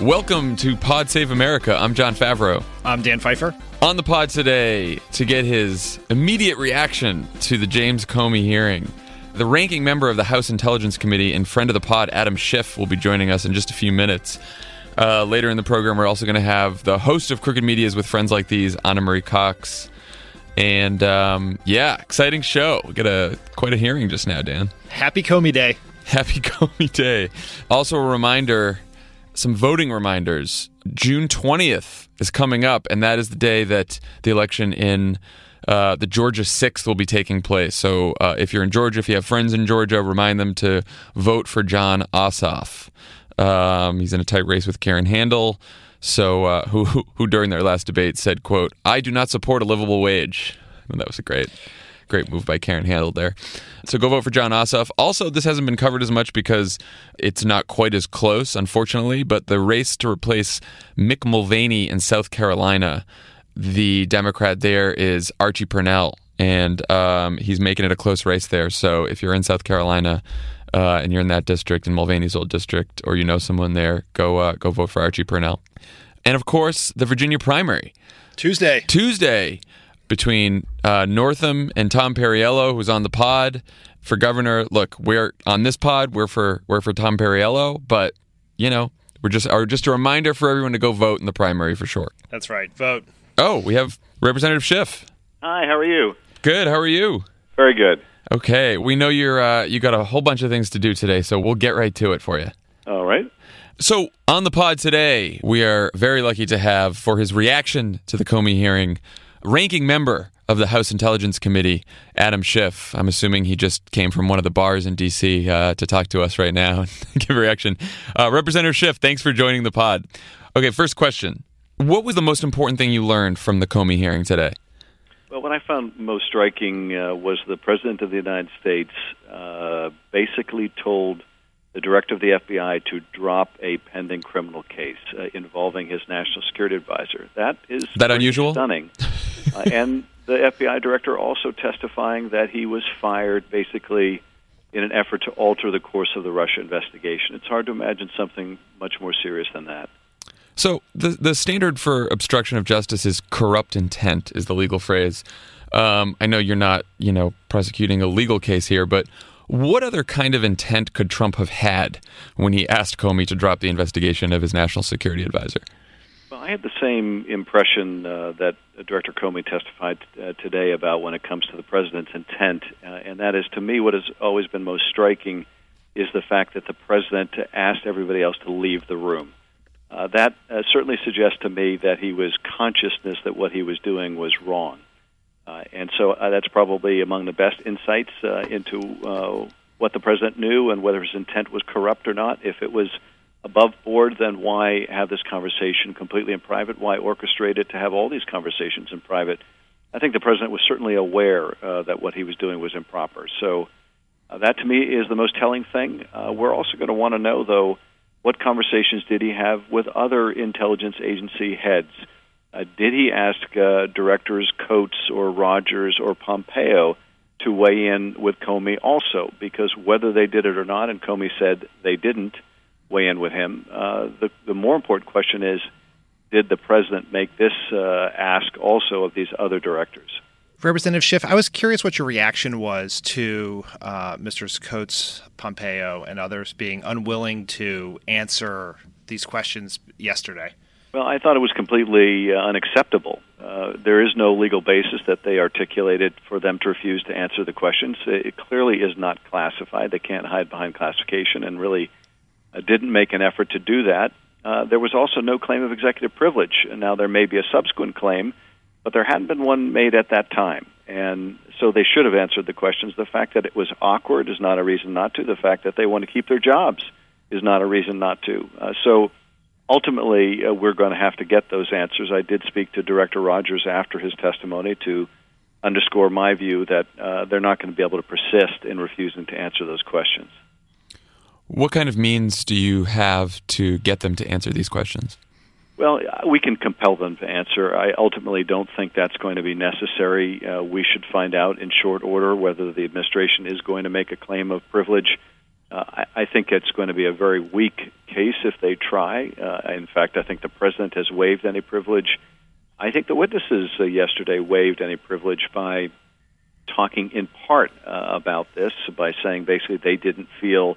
Welcome to Pod Save America. I'm Jon Favreau. I'm Dan Pfeiffer. On the pod today to get his immediate reaction to the James Comey hearing. The ranking member of the House Intelligence Committee and friend of the pod, Adam Schiff, will be joining us in just a few minutes. Uh, later in the program, we're also going to have the host of Crooked Medias with Friends Like These, Ana Marie Cox. And um, yeah, exciting show. We got a quite a hearing just now, Dan. Happy Comey Day. Happy Comey Day. Also, a reminder some voting reminders. June 20th is coming up, and that is the day that the election in uh, the Georgia 6th will be taking place. So uh, if you're in Georgia, if you have friends in Georgia, remind them to vote for Jon Ossoff. Um, he's in a tight race with Karen Handel. So, uh, who, who, during their last debate said, "quote I do not support a livable wage." And that was great Great move by Karen Handel there. So go vote for Jon Ossoff. Also, this hasn't been covered as much because it's not quite as close, unfortunately, but the race to replace Mick Mulvaney in South Carolina, the Democrat there is Archie Parnell, and um, he's making it a close race there. So if you're in South Carolina, uh, and you're in that district, in Mulvaney's old district, or you know someone there, go uh, go vote for Archie Parnell. And of course, the Virginia primary. Tuesday. Tuesday between uh, Northam and Tom Perriello, who's on the pod for governor. Look, we're on this pod. We're for we're for Tom Perriello, but you know, we're just are just a reminder for everyone to go vote in the primary for sure. That's right. Vote. Oh, we have Representative Schiff. Hi, how are you? Good. How are you? Very good. Okay, we know you're uh, you got a whole bunch of things to do today, so we'll get right to it for you. All right. So, on the pod today, we are very lucky to have for his reaction to the Comey hearing ranking member of the House Intelligence Committee, Adam Schiff. I'm assuming he just came from one of the bars in D.C. Uh, to talk to us right now and give a reaction. Uh, Representative Schiff, thanks for joining the pod. Okay, first question. What was the most important thing you learned from the Comey hearing today? Well, what I found most striking uh, was the President of the United States uh, basically told the director of the FBI to drop a pending criminal case uh, involving his national security advisor. That is that unusual, stunning. uh, and the FBI director also testifying that he was fired basically in an effort to alter the course of the Russia investigation. It's hard to imagine something much more serious than that. So the the standard for obstruction of justice is corrupt intent is the legal phrase. Um, I know you're not, you know, prosecuting a legal case here, but what other kind of intent could Trump have had when he asked Comey to drop the investigation of his national security advisor? Well, I had the same impression uh, that Director Comey testified uh, today about when it comes to the president's intent, uh, and that is, to me, what has always been most striking is the fact that the president asked everybody else to leave the room. Uh, that uh, certainly suggests to me that he was consciousness that what he was doing was wrong. Uh, and so uh, that's probably among the best insights uh, into uh, what the president knew and whether his intent was corrupt or not. If it was above board, then why have this conversation completely in private? Why orchestrate it to have all these conversations in private? I think the president was certainly aware uh, that what he was doing was improper. So uh, that to me is the most telling thing. We're also going to want to know, though, what conversations did he have with other intelligence agency heads? Uh, did he ask uh, directors Coats or Rogers or Pompeo to weigh in with Comey also? Because whether they did it or not, and Comey said they didn't weigh in with him, uh, the, the more important question is did the president make this uh, ask also of these other directors? Representative Schiff, I was curious what your reaction was to uh, Mr. Coats, Pompeo, and others being unwilling to answer these questions yesterday. Well, I thought it was completely uh, unacceptable. Uh, there is no legal basis that they articulated for them to refuse to answer the questions. It clearly is not classified. They can't hide behind classification and really uh, didn't make an effort to do that. Uh, there was also no claim of executive privilege. Now, there may be a subsequent claim, but there hadn't been one made at that time. And so they should have answered the questions. The fact that it was awkward is not a reason not to. The fact that they want to keep their jobs is not a reason not to. Uh, so, ultimately, uh, we're going to have to get those answers. I did speak to Director Rogers after his testimony to underscore my view that uh, they're not going to be able to persist in refusing to answer those questions. What kind of means do you have to get them to answer these questions? Well, we can compel them to answer. I ultimately don't think that's going to be necessary. Uh, we should find out in short order whether the administration is going to make a claim of privilege Uh, I, I think it's going to be a very weak case if they try. Uh, in fact, I think the president has waived any privilege. I think the witnesses uh, yesterday waived any privilege by talking in part uh, about this, by saying basically they didn't feel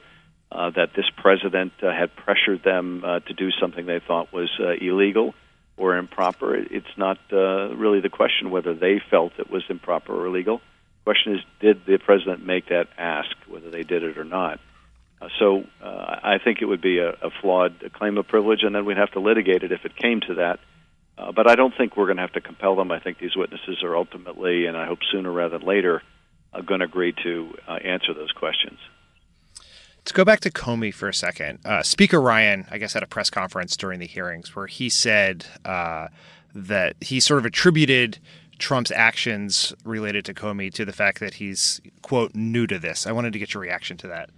uh, that this president uh, had pressured them uh, to do something they thought was uh, illegal or improper. It's not uh, really the question whether they felt it was improper or illegal. The question is, did the president make that ask, whether they did it or not? So uh, I think it would be a, a flawed claim of privilege, and then we'd have to litigate it if it came to that. Uh, but I don't think we're going to have to compel them. I think these witnesses are ultimately, and I hope sooner rather than later, uh, going to agree to answer those questions. To go back to Comey for a second, uh, Speaker Ryan, I guess, had a press conference during the hearings where he said uh, that he sort of attributed Trump's actions related to Comey to the fact that he's, quote, new to this. I wanted to get your reaction to that.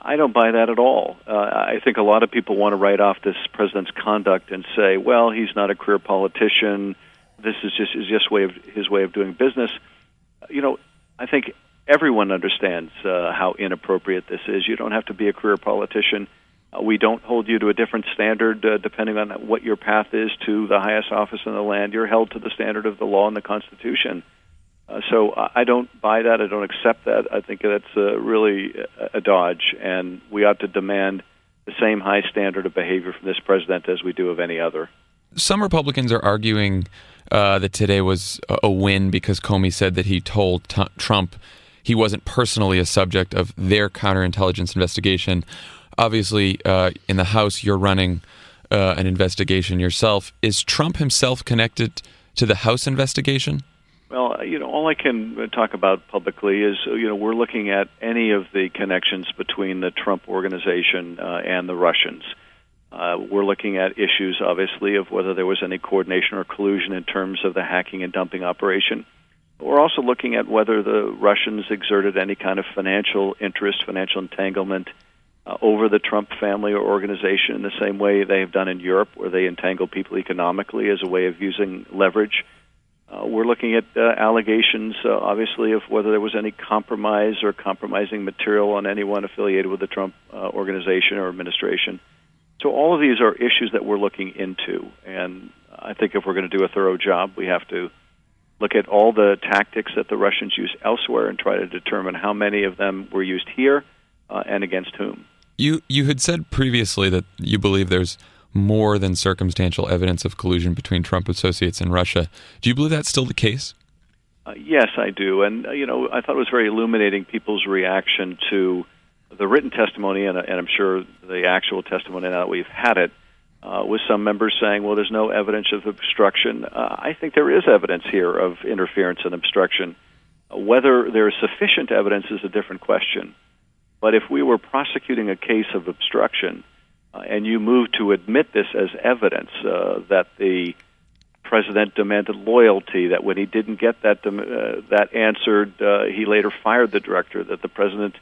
I don't buy that at all. Uh, I think a lot of people want to write off this president's conduct and say, well, he's not a career politician. This is just his just way of his way of doing business. You know, I think everyone understands uh, how inappropriate this is. You don't have to be a career politician. Uh, we don't hold you to a different standard uh, depending on what your path is to the highest office in the land. You're held to the standard of the law and the Constitution. Uh, so I don't buy that. I don't accept that. I think that's uh, really a dodge, and we ought to demand the same high standard of behavior from this president as we do of any other. Some Republicans are arguing uh, that today was a win because Comey said that he told t- Trump he wasn't personally a subject of their counterintelligence investigation. Obviously, uh, in the House, you're running uh, an investigation yourself. Is Trump himself connected to the House investigation? Well, you know, all I can talk about publicly is, you know, we're looking at any of the connections between the Trump organization uh, and the Russians. Uh, we're looking at issues, obviously, of whether there was any coordination or collusion in terms of the hacking and dumping operation. We're also looking at whether the Russians exerted any kind of financial interest, financial entanglement uh, over the Trump family or organization in the same way they have done in Europe, where they entangle people economically as a way of using leverage. Uh, we're looking at uh, allegations, uh, obviously, of whether there was any compromise or compromising material on anyone affiliated with the Trump uh, organization or administration. So all of these are issues that we're looking into, and I think if we're going to do a thorough job, we have to look at all the tactics that the Russians use elsewhere and try to determine how many of them were used here uh, and against whom. You you had said previously that you believe there's more than circumstantial evidence of collusion between Trump associates and Russia. Do you believe that's still the case? Uh, yes, I do, and uh, you know I thought it was very illuminating people's reaction to the written testimony, and, and I'm sure the actual testimony now that we've had it uh, with some members saying, well, there's no evidence of obstruction. Uh, I think there is evidence here of interference and obstruction. Uh, whether there is sufficient evidence is a different question. But if we were prosecuting a case of obstruction uh, and you move to admit this as evidence uh, that the president demanded loyalty, that when he didn't get that, uh, that answered, he later fired the director, that the president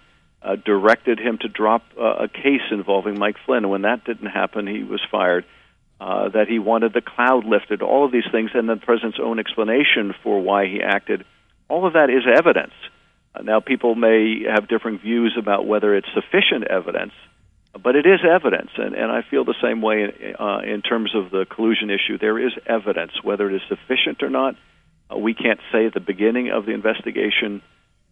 uh, directed him to drop uh, a case involving Mike Flynn. And when that didn't happen, he was fired. Uh, that he wanted the cloud lifted, all of these things, and the president's own explanation for why he acted. All of that is evidence. Uh, now, people may have different views about whether it's sufficient evidence, but it is evidence, and, and I feel the same way uh, in terms of the collusion issue. There is evidence, whether it is sufficient or not. Uh, we can't say at the beginning of the investigation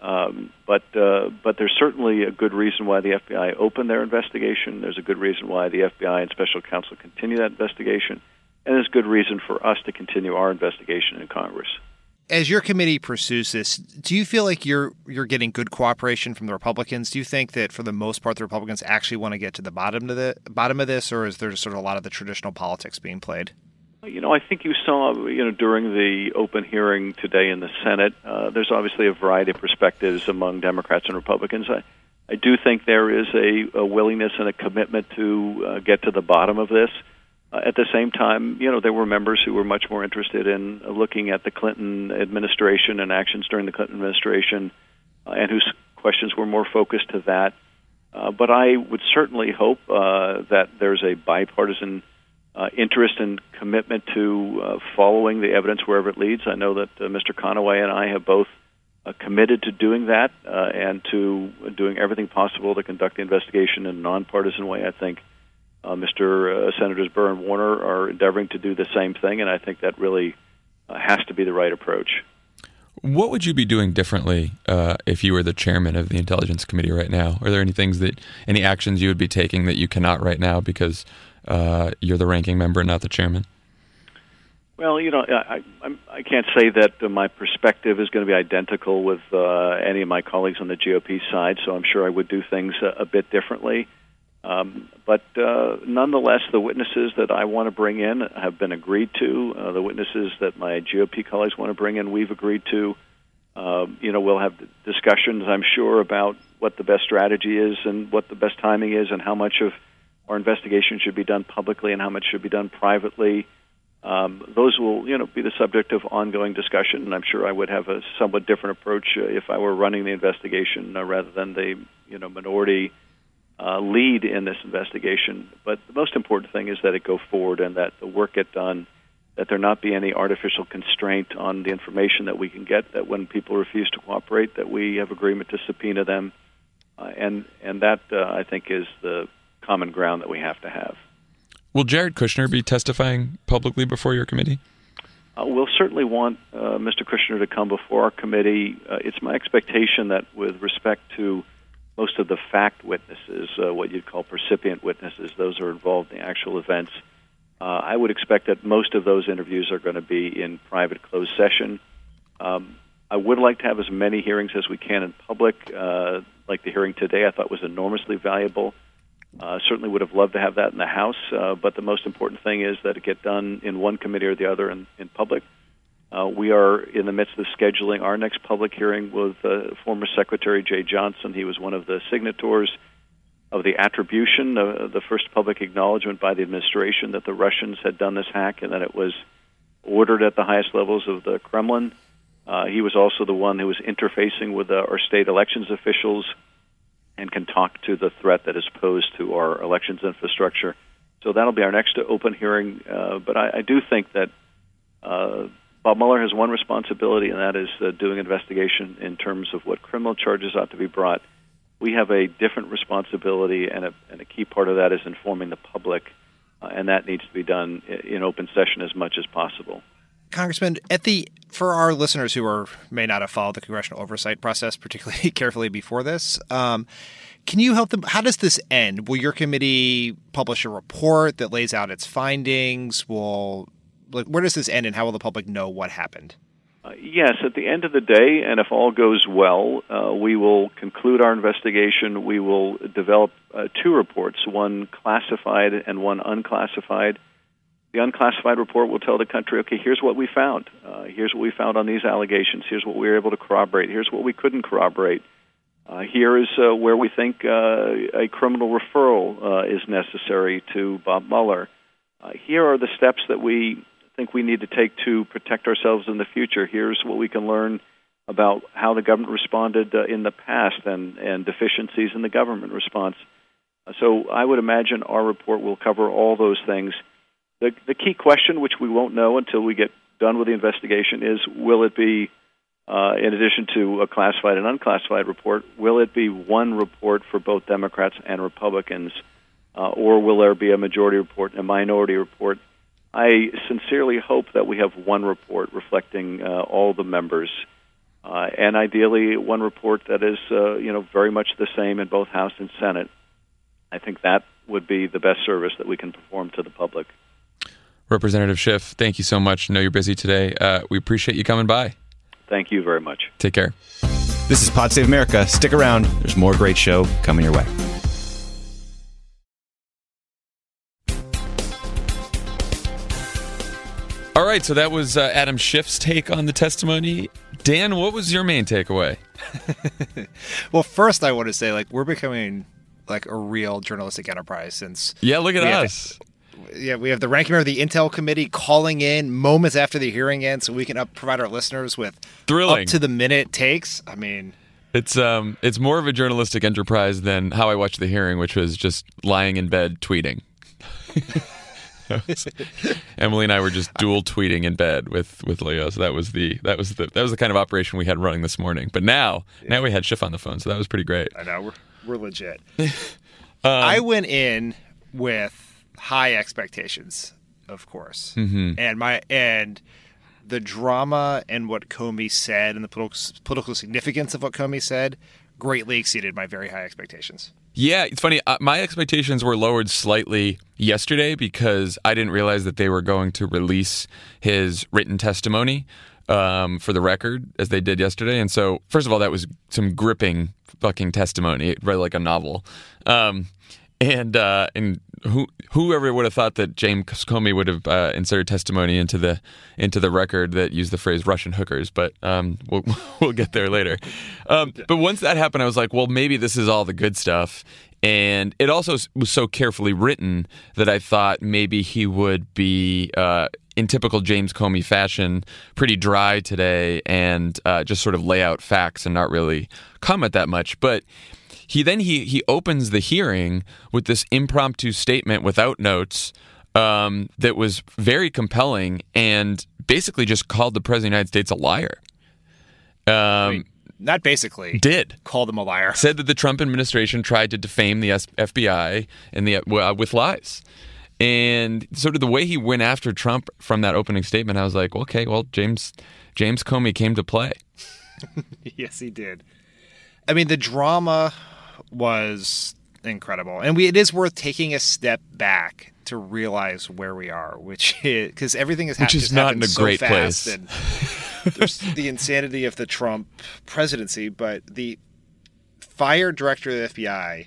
um, but uh, but there's certainly a good reason why the FBI opened their investigation. There's a good reason why the FBI and special counsel continue that investigation, and there's good reason for us to continue our investigation in Congress. As your committee pursues this, do you feel like you're you're getting good cooperation from the Republicans? Do you think that for the most part the Republicans actually want to get to the bottom of the bottom of this, or is there sort of a lot of the traditional politics being played? You know, I think you saw, you know, during the open hearing today in the Senate, uh, there's obviously a variety of perspectives among Democrats and Republicans. I, I do think there is a, a willingness and a commitment to uh, get to the bottom of this. Uh, at the same time, you know, there were members who were much more interested in looking at the Clinton administration and actions during the Clinton administration, uh, and whose questions were more focused to that. Uh, but I would certainly hope uh, that there's a bipartisan uh, interest and commitment to uh, following the evidence wherever it leads. I know that uh, Mr. Conaway and I have both uh, committed to doing that uh, and to doing everything possible to conduct the investigation in a nonpartisan way. I think uh, Mr. Uh, Senators Burr and Warner are endeavoring to do the same thing, and I think that really uh, has to be the right approach. What would you be doing differently uh, if you were the chairman of the Intelligence Committee right now? Are there any things that, any actions you would be taking that you cannot right now because uh, you're the ranking member, not the chairman? Well, you know, I, I, I can't say that my perspective is going to be identical with uh, any of my colleagues on the GOP side, so I'm sure I would do things a, a bit differently. Um, but uh, nonetheless, the witnesses that I want to bring in have been agreed to. Uh, the witnesses that my GOP colleagues want to bring in, we've agreed to. Uh, you know, we'll have discussions, I'm sure, about what the best strategy is and what the best timing is, and how much of our investigation should be done publicly and how much should be done privately. Um, those will, you know, be the subject of ongoing discussion, and I'm sure I would have a somewhat different approach uh, if I were running the investigation uh, rather than the, you know, minority uh, lead in this investigation. But the most important thing is that it go forward and that the work get done, that there not be any artificial constraint on the information that we can get, that when people refuse to cooperate, that we have agreement to subpoena them. Uh, and, and that, uh, I think, is the common ground that we have to have. Will Jared Kushner be testifying publicly before your committee? Uh, we'll certainly want uh, Mr. Kushner to come before our committee. Uh, it's my expectation that, with respect to most of the fact witnesses, uh, what you'd call percipient witnesses, those are involved in the actual events. Uh, I would expect that most of those interviews are going to be in private closed session. Um, I would like to have as many hearings as we can in public. Uh, like the hearing today, I thought was enormously valuable. Uh, certainly would have loved to have that in the House, uh, but the most important thing is that it get done in one committee or the other in, in public. Uh, we are in the midst of scheduling our next public hearing with uh, former Secretary Jeh Johnson. He was one of the signatories of the attribution, uh, the first public acknowledgement by the administration that the Russians had done this hack and that it was ordered at the highest levels of the Kremlin. Uh, he was also the one who was interfacing with uh, our state elections officials and can talk to the threat that is posed to our elections infrastructure. So that'll be our next open hearing. Uh, but I, I do think that uh, Bob Mueller has one responsibility, and that is uh, doing investigation in terms of what criminal charges ought to be brought. We have a different responsibility, and a, and a key part of that is informing the public, uh, and that needs to be done in open session as much as possible. Congressman, at the for our listeners who are may not have followed the congressional oversight process particularly carefully before this, um, can you help them? How does this end? Will your committee publish a report that lays out its findings? Will like, where does this end, and how will the public know what happened? Uh, yes, at the end of the day, and if all goes well, uh, we will conclude our investigation. We will develop uh, two reports, one classified and one unclassified. The unclassified report will tell the country, okay, here's what we found. Uh, here's what we found on these allegations. Here's what we were able to corroborate. Here's what we couldn't corroborate. Uh, here is uh, where we think a criminal referral is necessary to Bob Mueller. here are the steps that we think we need to take to protect ourselves in the future. Here's what we can learn about how the government responded uh, in the past and, and deficiencies in the government response. Uh, so I would imagine our report will cover all those things. The, the key question, which we won't know until we get done with the investigation, is will it be, uh, in addition to a classified and unclassified report, will it be one report for both Democrats and Republicans, uh, or will there be a majority report and a minority report? I sincerely hope that we have one report reflecting uh, all the members, uh, and ideally one report that is, uh, you know, very much the same in both House and Senate. I think that would be the best service that we can perform to the public. Representative Schiff, thank you so much. I know you're busy today. Uh, we appreciate you coming by. Thank you very much. Take care. This is Pod Save America. Stick around. There's more great show coming your way. All right, so that was uh, Adam Schiff's take on the testimony. Dan, what was your main takeaway? well, first I want to say like we're becoming like a real journalistic enterprise since Yeah, look at us. Have, yeah, we have the ranking member of the Intel committee calling in moments after the hearing ends so we can up, provide our listeners with thrilling up to the minute takes. I mean, it's um it's more of a journalistic enterprise than how I watched the hearing, which was just lying in bed tweeting. Emily and I were just dual tweeting in bed with with Leo. So that was the that was the that was the kind of operation we had running this morning. But now now we had Schiff on the phone, so that was pretty great. I know we're we're legit. Um, I went in with high expectations, of course, mm-hmm. and my and the drama and what Comey said and the political political significance of what Comey said greatly exceeded my very high expectations. Yeah, it's funny. Uh, my expectations were lowered slightly yesterday because I didn't realize that they were going to release his written testimony um, for the record as they did yesterday. And so, first of all, that was some gripping fucking testimony. Read like a novel. Um, and uh, and who whoever would have thought that James Comey would have uh, inserted testimony into the into the record that used the phrase Russian hookers, but um, we'll we'll get there later. Um, but once that happened, I was like, well, maybe this is all the good stuff. And it also was so carefully written that I thought maybe he would be, uh, in typical James Comey fashion, pretty dry today and uh, just sort of lay out facts and not really comment that much. But he then he he opens the hearing with this impromptu statement without notes um, that was very compelling and basically just called the president of the United States a liar. Um, Not basically did call them a liar. said that the Trump administration tried to defame the FBI and the uh, with lies. And sort of the way he went after Trump from that opening statement, I was like, okay, well, James James Comey came to play. yes, he did. I mean, the drama was incredible, and we it is worth taking a step back to realize where we are, which is because everything is, Which is not in a so great fast, place. and there's the insanity of the Trump presidency, but the fired director of the FBI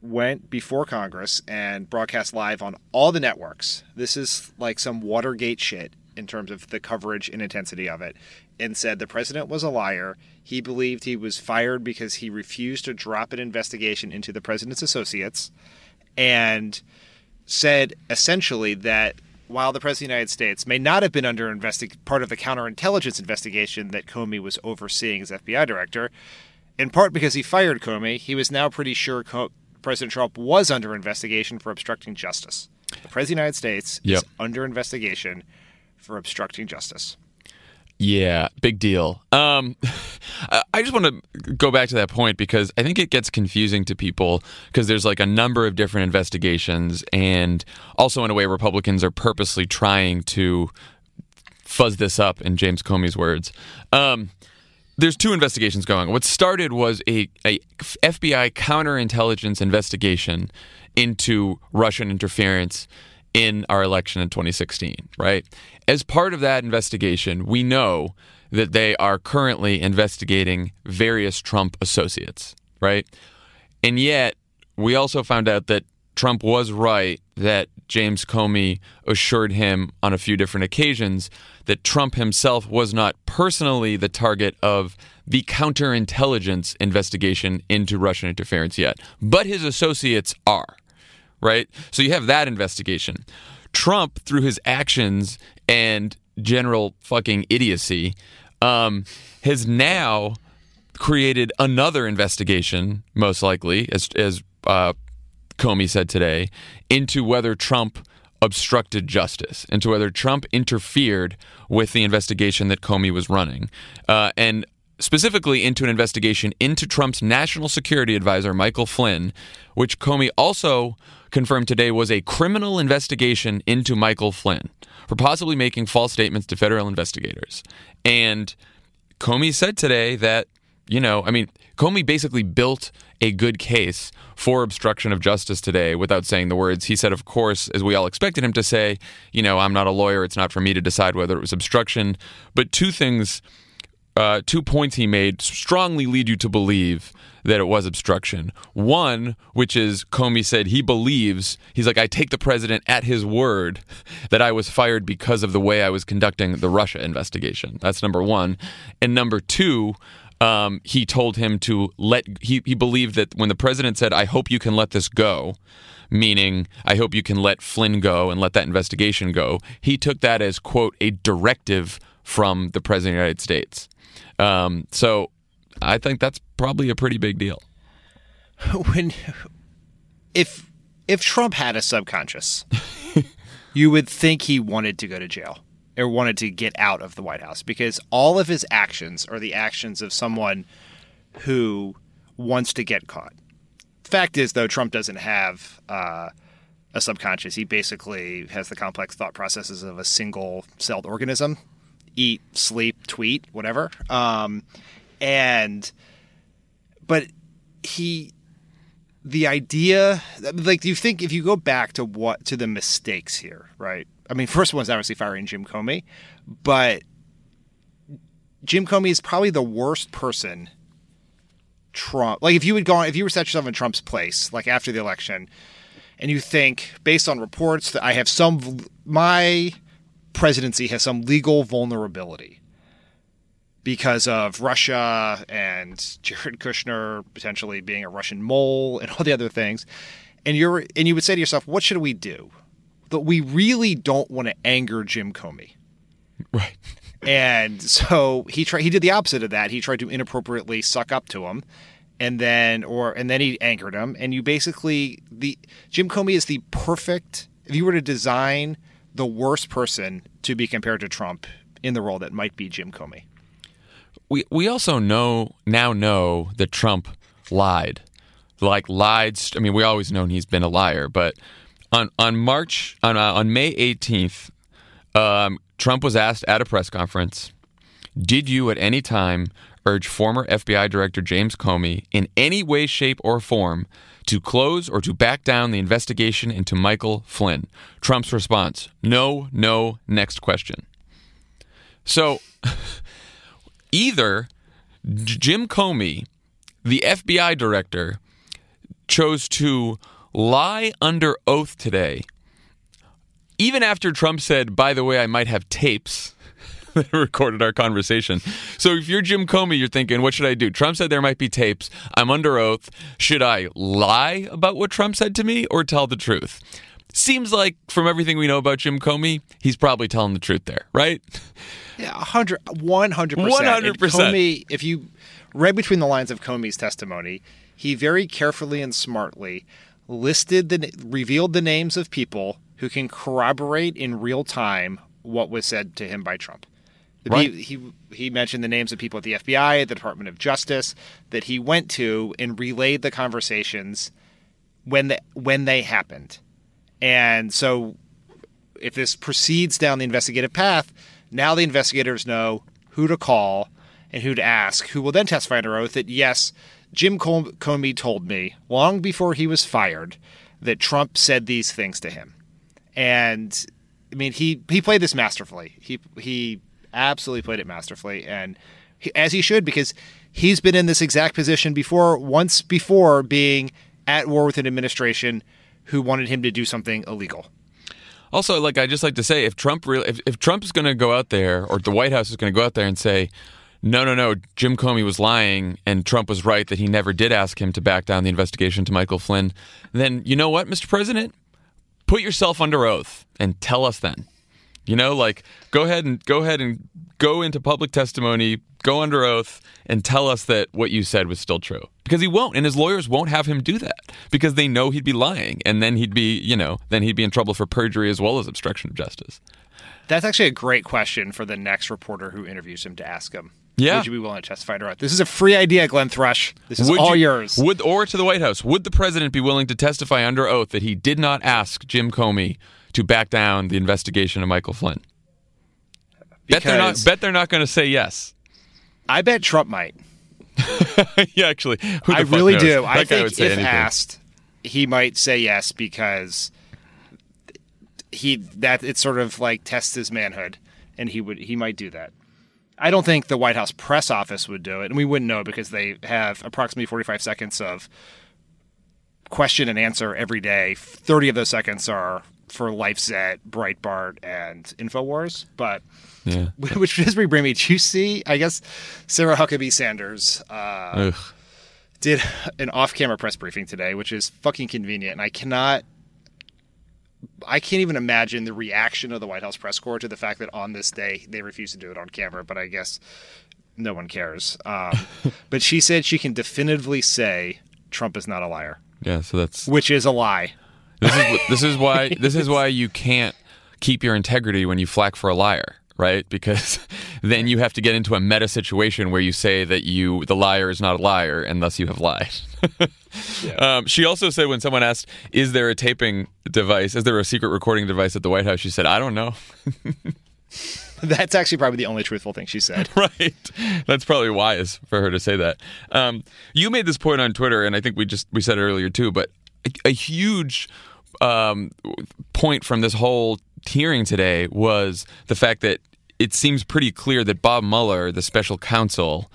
went before Congress and broadcast live on all the networks. This is like some Watergate shit in terms of the coverage and intensity of it, and said the president was a liar. He believed he was fired because he refused to drop an investigation into the president's associates, and said essentially that while the president of the United States may not have been under investi- part of the counterintelligence investigation that Comey was overseeing as FBI director, in part because he fired Comey, he was now pretty sure Co- President Trump was under investigation for obstructing justice. The president of the United States Yep. is under investigation for obstructing justice. Yeah, big deal. Um, I just want to go back to that point because I think it gets confusing to people because there's like a number of different investigations, and also in a way, Republicans are purposely trying to fuzz this up, in James Comey's words. Um, there's two investigations going. What started was a, a FBI counterintelligence investigation into Russian interference in our election in 2016, right? As part of that investigation, we know that they are currently investigating various Trump associates, right? And yet, we also found out that Trump was right that James Comey assured him on a few different occasions that Trump himself was not personally the target of the counterintelligence investigation into Russian interference yet, but his associates are, right? So you have that investigation. Trump, through his actions and general fucking idiocy, um, has now created another investigation, most likely, as as uh, Comey said today, into whether Trump obstructed justice, into whether Trump interfered with the investigation that Comey was running, uh, and specifically into an investigation into Trump's national security advisor, Michael Flynn, which Comey also confirmed today was a criminal investigation into Michael Flynn for possibly making false statements to federal investigators. And Comey said today that, you know, I mean, Comey basically built a good case for obstruction of justice today without saying the words. He said, of course, as we all expected him to say, you know, I'm not a lawyer. It's not for me to decide whether it was obstruction. But two things, uh, two points he made strongly lead you to believe that it was obstruction. One, which is Comey said he believes, he's like, I take the president at his word that I was fired because of the way I was conducting the Russia investigation. That's number one. And number two, um, he told him to let, he, he believed that when the president said, I hope you can let this go, meaning I hope you can let Flynn go and let that investigation go, he took that as, quote, a directive from the president of the United States. Um, so I think that's probably a pretty big deal. when if if Trump had a subconscious, you would think he wanted to go to jail or wanted to get out of the White House because all of his actions are the actions of someone who wants to get caught. Fact is, though, Trump doesn't have uh, a subconscious. He basically has the complex thought processes of a single celled organism eat, sleep, tweet, whatever. Um, and, but he, the idea, like, do you think if you go back to what, to the mistakes here, right? I mean, first one was obviously firing Jim Comey, but Jim Comey is probably the worst person. Trump, like if you would go, if you were set yourself in Trump's place, like after the election, and you think, based on reports, that I have some, my presidency has some legal vulnerability because of Russia and Jared Kushner potentially being a Russian mole and all the other things, and you're, and you would say to yourself, what should we do? That we really don't want to anger Jim Comey. Right. And so he tried. He did the opposite of that. He tried to inappropriately suck up to him, and then or and then he angered him. And you basically the Jim Comey is the perfect. If you were to design the worst person to be compared to Trump in the role, that might be Jim Comey. We we also know now know that Trump lied, like lied. I mean, we always known he's been a liar, but on on March on uh, on May eighteenth, um, Trump was asked at a press conference, "Did you at any time urge former FBI Director James Comey in any way, shape, or form to close or to back down the investigation into Michael Flynn?" Trump's response: "No, no. Next question." So, either Jim Comey, the FBI director, chose to lie under oath today, even after Trump said, by the way, I might have tapes that recorded our conversation. So if you're Jim Comey, you're thinking, what should I do? Trump said there might be tapes. I'm under oath. Should I lie about what Trump said to me or tell the truth? Seems like from everything we know about Jim Comey, he's probably telling the truth there, right? Yeah, 100, 100%. 100%. Comey, if you read between the lines of Comey's testimony, he very carefully and smartly listed the revealed the names of people who can corroborate in real time what was said to him by Trump. Right. He, he he mentioned the names of people at the FBI, the Department of Justice that he went to and relayed the conversations when the, when they happened. And so if this proceeds down the investigative path, now the investigators know who to call and who to ask, who will then testify under oath that yes, Jim Comey told me long before he was fired that Trump said these things to him. And I mean, he he played this masterfully. He he absolutely played it masterfully, and he, as he should because he's been in this exact position before. Once before being at war with an administration who wanted him to do something illegal. Also, like I just like to say, if Trump really, if, if Trump is going to go out there, or the White House is going to go out there and say, no, no, no, Jim Comey was lying, and Trump was right that he never did ask him to back down the investigation to Michael Flynn, then you know what, Mr. President, put yourself under oath and tell us then. You know, like go ahead and go ahead and go into public testimony, go under oath, and tell us that what you said was still true. Because he won't, and his lawyers won't have him do that because they know he'd be lying, and then he'd be, you know, then he'd be in trouble for perjury as well as obstruction of justice. That's actually a great question for the next reporter who interviews him to ask him. Yeah. Would you be willing to testify under oath? This is a free idea, Glenn Thrush. This is Would all you- yours. Would or to the White House? Would the president be willing to testify under oath that he did not ask Jim Comey to back down the investigation of Michael Flynn? Bet they're not. Bet they're not going to say yes. I bet Trump might. yeah, actually, I really knows? do. That I think if anything. asked, he might say yes because he that it's sort of like tests his manhood, and he would he might do that. I don't think the White House press office would do it, and we wouldn't know because they have approximately forty five seconds of question and answer every day. Thirty of those seconds are for LifeZet, Breitbart, and Infowars, but. Yeah. Which does bring me. Do you see? I guess Sarah Huckabee Sanders uh, did an off-camera press briefing today, which is fucking convenient, and I cannot. I can't even imagine the reaction of the White House press corps to the fact that on this day they refused to do it on camera. But I guess no one cares. Um, but she said she can definitively say Trump is not a liar, Yeah. So that's which is a lie. This is this is why this is why you can't keep your integrity when you flack for a liar, right? Because then you have to get into a meta situation where you say that you the liar is not a liar and thus you have lied. um, she also said when someone asked, "Is there a taping device? Is there a secret recording device at the White House?" She said, "I don't know." That's actually probably the only truthful thing she said. right. That's probably wise for her to say that. Um, you made this point on Twitter, and I think we just we said it earlier too. But a, a huge um, point from this whole hearing today was the fact that it seems pretty clear that Bob Mueller, the special counsel,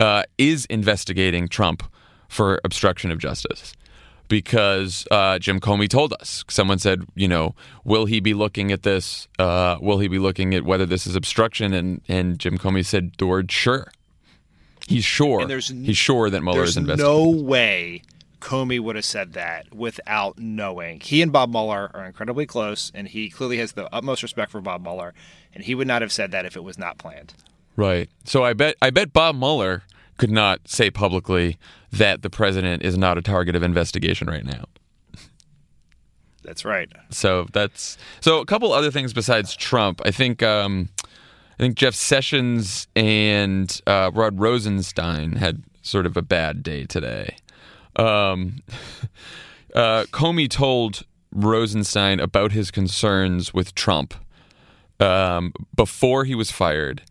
uh, is investigating Trump for obstruction of justice because uh, Jim Comey told us. Someone said, you know, will he be looking at this? Uh, will he be looking at whether this is obstruction? And and Jim Comey said the word sure. He's sure. N- he's sure that Mueller There's is investigating. no way Comey would have said that without knowing. He and Bob Mueller are incredibly close, and he clearly has the utmost respect for Bob Mueller, and he would not have said that if it was not planned. Right. So I bet I bet Bob Mueller could not say publicly that the president is not a target of investigation right now. That's right. So that's so a couple other things besides Trump. I think um, I think Jeff Sessions and uh, Rod Rosenstein had sort of a bad day today. Um, uh, Comey told Rosenstein about his concerns with Trump um, before he was fired,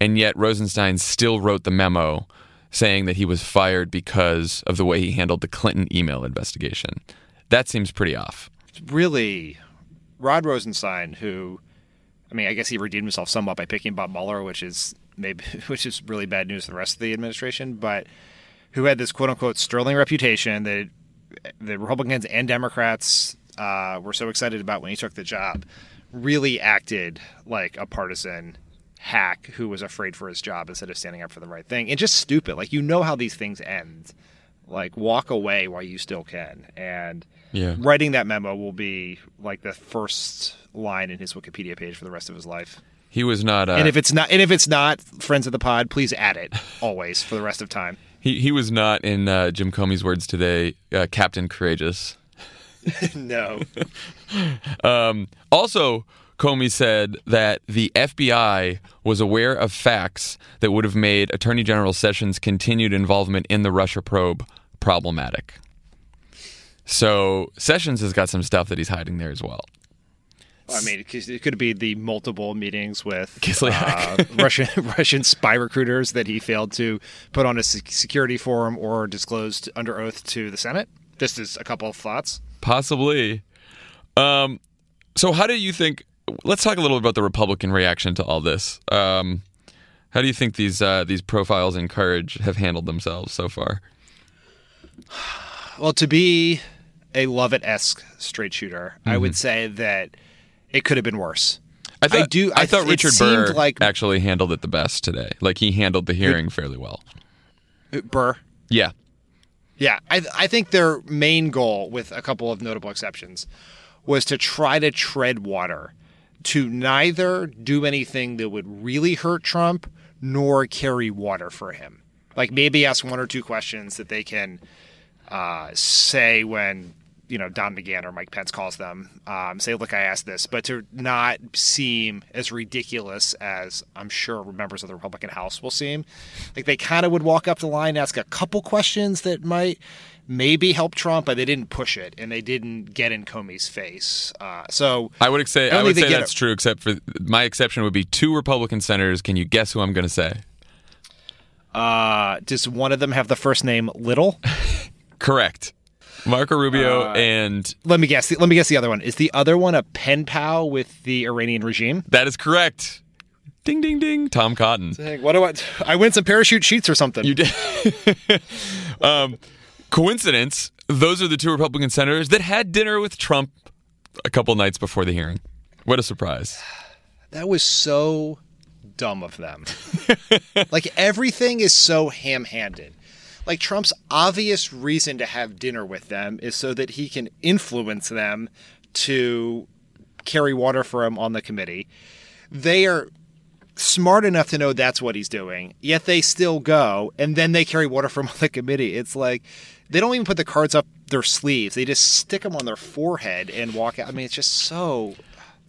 and yet Rosenstein still wrote the memo saying that he was fired because of the way he handled the Clinton email investigation. That seems pretty off. Really, Rod Rosenstein, who, I mean, I guess he redeemed himself somewhat by picking Bob Mueller, which is maybe which is really bad news for the rest of the administration, but who had this quote unquote sterling reputation that the Republicans and Democrats uh, were so excited about when he took the job, really acted like a partisan hack who was afraid for his job instead of standing up for the right thing. And just stupid. Like you know how these things end. Like walk away while you still can. And Yeah. writing that memo will be like the first line in his Wikipedia page for the rest of his life. He was not. Uh, and if it's not, and if it's not friends of the pod, please add it always for the rest of time. He he was not in uh, Jim Comey's words today, uh, Captain Courageous. no. Um, also, Comey said that the FBI was aware of facts that would have made Attorney General Sessions' continued involvement in the Russia probe problematic. So Sessions has got some stuff that he's hiding there as well. I mean, it could be the multiple meetings with uh, Russian Russian spy recruiters that he failed to put on a security forum or disclosed under oath to the Senate. Just is a couple of thoughts. Possibly. Um, so, how do you think? Let's talk a little about the Republican reaction to all this. Um, how do you think these uh, these profiles in courage have handled themselves so far? Well, to be a Lovett esque straight shooter, I Mm-hmm. would say that it could have been worse. I, thought, I do- I, I thought th- Richard Burr like- actually handled it the best today. Like he handled the hearing fairly well. Burr. Yeah. Yeah, I I think their main goal, with a couple of notable exceptions, was to try to tread water, to neither do anything that would really hurt Trump nor carry water for him. Like maybe ask one or two questions that they can uh, say when you know Don McGahn or Mike Pence calls them. Um, say, look, I asked this, but to not seem as ridiculous as I'm sure members of the Republican House will seem. Like they kind of would walk up the line, ask a couple questions that might maybe help Trump, but they didn't push it and they didn't get in Comey's face. Uh, so I would say I I, would say that's it. true, except for my exception would be two Republican senators. Can you guess who I'm going to say? uh, does one of them have the first name Little? Correct. Marco Rubio Uh, and Let me guess. Let me guess the other one. Is the other one a pen pal with the Iranian regime? that is correct. Ding ding ding. Tom Cotton. Dang, what do I? I win some parachute sheets or something. You did. um, coincidence. Those are the two Republican senators that had dinner with Trump a couple nights before the hearing. What a surprise! That was so dumb of them. like everything is so ham-handed. Like Trump's obvious reason to have dinner with them is so that he can influence them to carry water for him on the committee. They are smart enough to know that's what he's doing, yet they still go and then they carry water from on the committee. It's like they don't even put the cards up their sleeves. They just stick them on their forehead and walk out. I mean, it's just so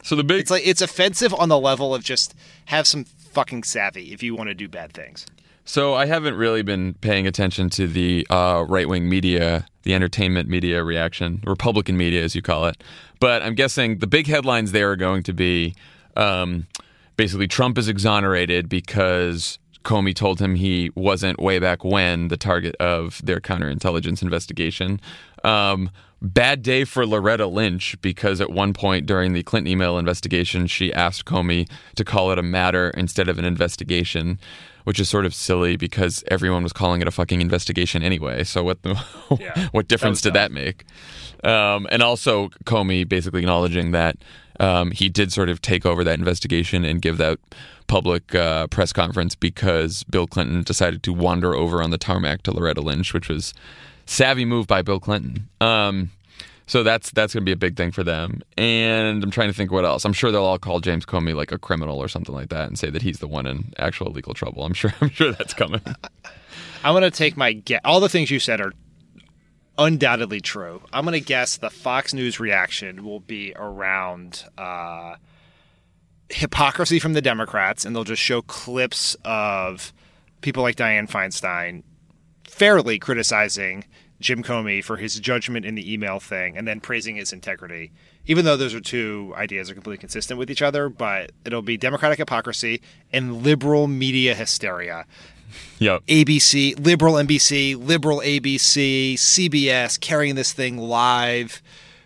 So the big It's like it's offensive on the level of just have some fucking savvy if you want to do bad things. So I haven't really been paying attention to the uh, right wing media, the entertainment media reaction, Republican media as you call it. But I'm guessing the big headlines there are going to be um, basically Trump is exonerated because Comey told him he wasn't way back when the target of their counterintelligence investigation. Um, bad day for Loretta Lynch because at one point during the Clinton email investigation, she asked Comey to call it a matter instead of an investigation, which is sort of silly because everyone was calling it a fucking investigation anyway. So what the, Yeah, what difference that did that make? Um, and also Comey basically acknowledging that um, he did sort of take over that investigation and give that public uh, press conference because Bill Clinton decided to wander over on the tarmac to Loretta Lynch, which was savvy move by Bill Clinton. Um, so that's that's going to be a big thing for them. And I'm trying to think what else. I'm sure they'll all call James Comey like a criminal or something like that and say that he's the one in actual legal trouble. I'm sure I'm sure that's coming. I'm going to take my guess. All the things you said are undoubtedly true. I'm going to guess the Fox News reaction will be around uh, hypocrisy from the Democrats, and they'll just show clips of people like Dianne Feinstein fairly criticizing Jim Comey for his judgment in the email thing and then praising his integrity. Even though those are two ideas are completely consistent with each other, but it'll be democratic hypocrisy and liberal media hysteria. yep. ABC, liberal NBC, liberal ABC, CBS carrying this thing live.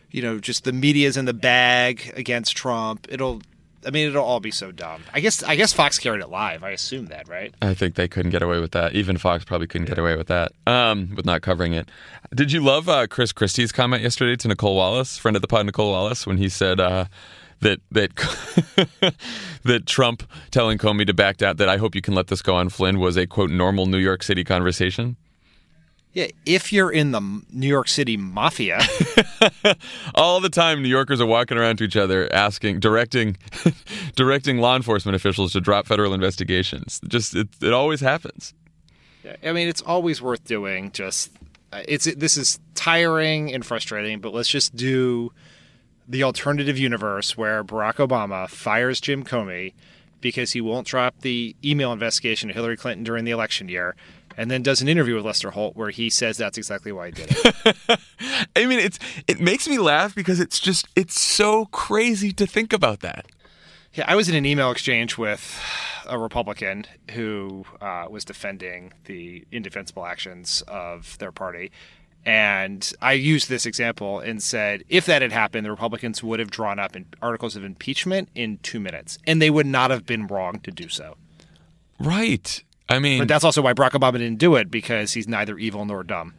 You know, just the media's in the bag against Trump. It'll, I mean, it'll all be so dumb. I guess, I guess Fox carried it live. I assume that, right? I think they couldn't get away with that. Even Fox probably couldn't get away with that, um, with not covering it. Did you love uh, Chris Christie's comment yesterday to Nicolle Wallace, friend of the pod, Nicolle Wallace, when he said uh, that that that Trump telling Comey to back down, that I hope you can let this go on Flynn was a quote normal New York City conversation. Yeah. If you're in the New York City mafia, All the time, New Yorkers are walking around to each other, asking, directing, directing law enforcement officials to drop federal investigations. Just it, it always happens. I mean, it's always worth doing. Just uh, it's this is tiring and frustrating, but let's just do the alternative universe where Barack Obama fires Jim Comey because he won't drop the email investigation of Hillary Clinton during the election year, and then does an interview with Lester Holt where he says that's exactly why he did it. I mean, it's it makes me laugh because it's just it's so crazy to think about that. Yeah, I was in an email exchange with a Republican who uh, was defending the indefensible actions of their party. And I used this example and said, if that had happened, the Republicans would have drawn up in articles of impeachment in two minutes, and they would not have been wrong to do so. Right. I mean, But that's also why Barack Obama didn't do it because he's neither evil nor dumb.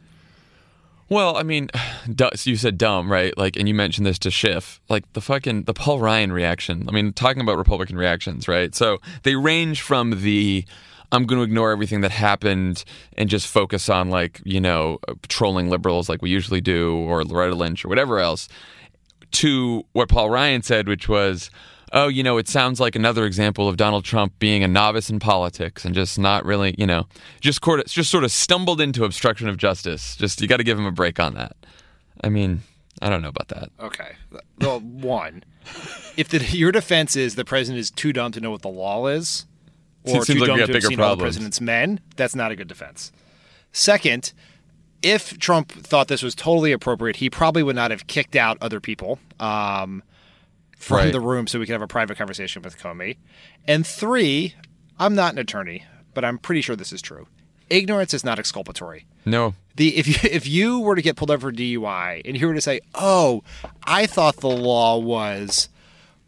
well, I mean, you said dumb, right? Like, and you mentioned this to Schiff, like the fucking the Paul Ryan reaction. I mean, talking about Republican reactions, right? So they range from the I'm going to ignore everything that happened and just focus on like you know trolling liberals like we usually do, or Loretta Lynch or whatever else, to what Paul Ryan said, which was. Oh, you know, it sounds like another example of Donald Trump being a novice in politics and just not really, you know, just sort of, just sort of stumbled into obstruction of justice. Just you got to give him a break on that. I mean, I don't know about that. Okay. Well, one, if the, your defense is the president is too dumb to know what the law is, or Seems too like dumb to have bigger seen all the president's men, that's not a good defense. Second, if Trump thought this was totally appropriate, he probably would not have kicked out other people um, from Right. the room so we could have a private conversation with Comey. And three, I'm not an attorney, but I'm pretty sure this is true. Ignorance is not exculpatory No, the if you if you were to get pulled over for DUI and you were to say, "Oh, I thought the law was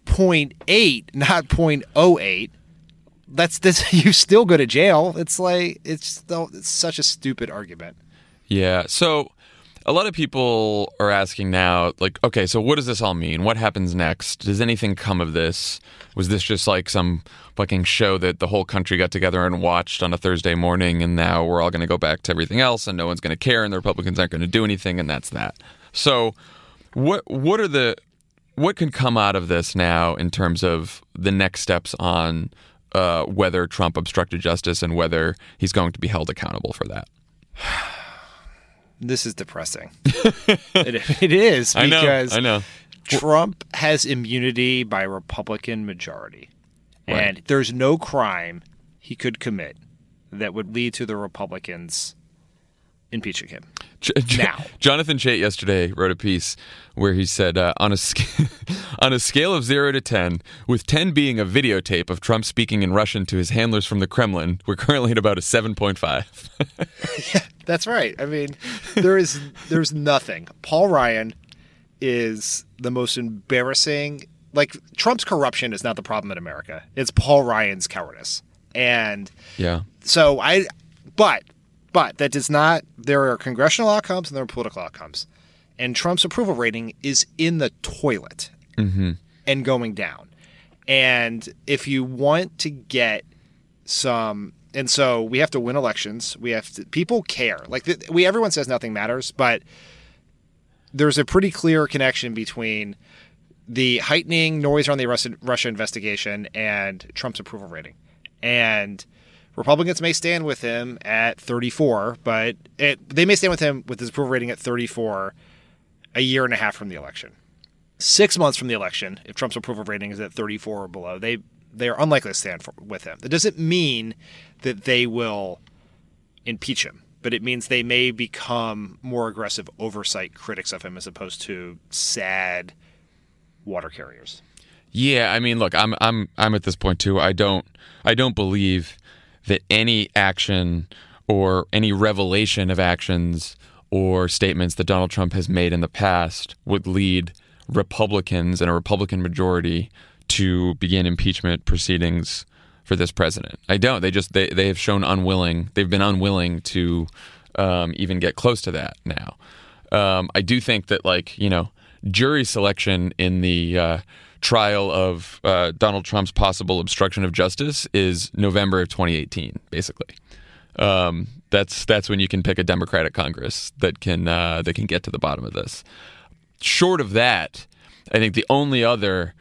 0.8, not 0.08," that's this you still go to jail. It's like it's it's such a stupid argument. Yeah. So a lot of people are asking now, like, okay, so what does this all mean? What happens next? Does anything come of this? Was this just like some fucking show that the whole country got together and watched on a Thursday morning and now we're all going to go back to everything else and no one's going to care and the Republicans aren't going to do anything and that's that. So what what are the what can come out of this now in terms of the next steps on uh, whether Trump obstructed justice and whether he's going to be held accountable for that? This is depressing. it, it is I know. because I know. Trump has immunity by Republican majority. Right. And there's no crime he could commit that would lead to the Republicans impeaching him. J- J- Now. Jonathan Chait yesterday wrote a piece where he said uh, on a sc- on a scale of zero to ten, with ten being a videotape of Trump speaking in Russian to his handlers from the Kremlin, we're currently at about a seven point five. yeah, That's right. I mean, there is there's nothing. Paul Ryan is the most embarrassing. Like Trump's corruption is not the problem in America. It's Paul Ryan's cowardice. And yeah, so I but but that does not there are congressional outcomes and there are political outcomes. And Trump's approval rating is in the toilet mm-hmm. and going down. And if you want to get some and so we have to win elections. We have to people care. Like we everyone says nothing matters, but there's a pretty clear connection between the heightening noise around the Russia, Russia investigation and Trump's approval rating. And Republicans may stand with him at 34, but it, they may stand with him with his approval rating at 34 a year and a half from the election. Six months from the election, if Trump's approval rating is at 34 or below, they they are unlikely to stand for, with him. That doesn't mean that they will impeach him, but it means they may become more aggressive oversight critics of him as opposed to sad water carriers. yeah. I mean, look, I'm I'm I'm at this point too. I don't I don't believe that any action or any revelation of actions or statements that Donald Trump has made in the past would lead Republicans and a Republican majority to begin impeachment proceedings for this president. I don't. They just they, they have shown unwilling. They've been unwilling to um, even get close to that now. Um, I do think that like you know jury selection in the uh, trial of uh, Donald Trump's possible obstruction of justice is November of 2018, basically. Um, that's that's when you can pick a Democratic Congress that can uh, that can get to the bottom of this. Short of that, I think the only other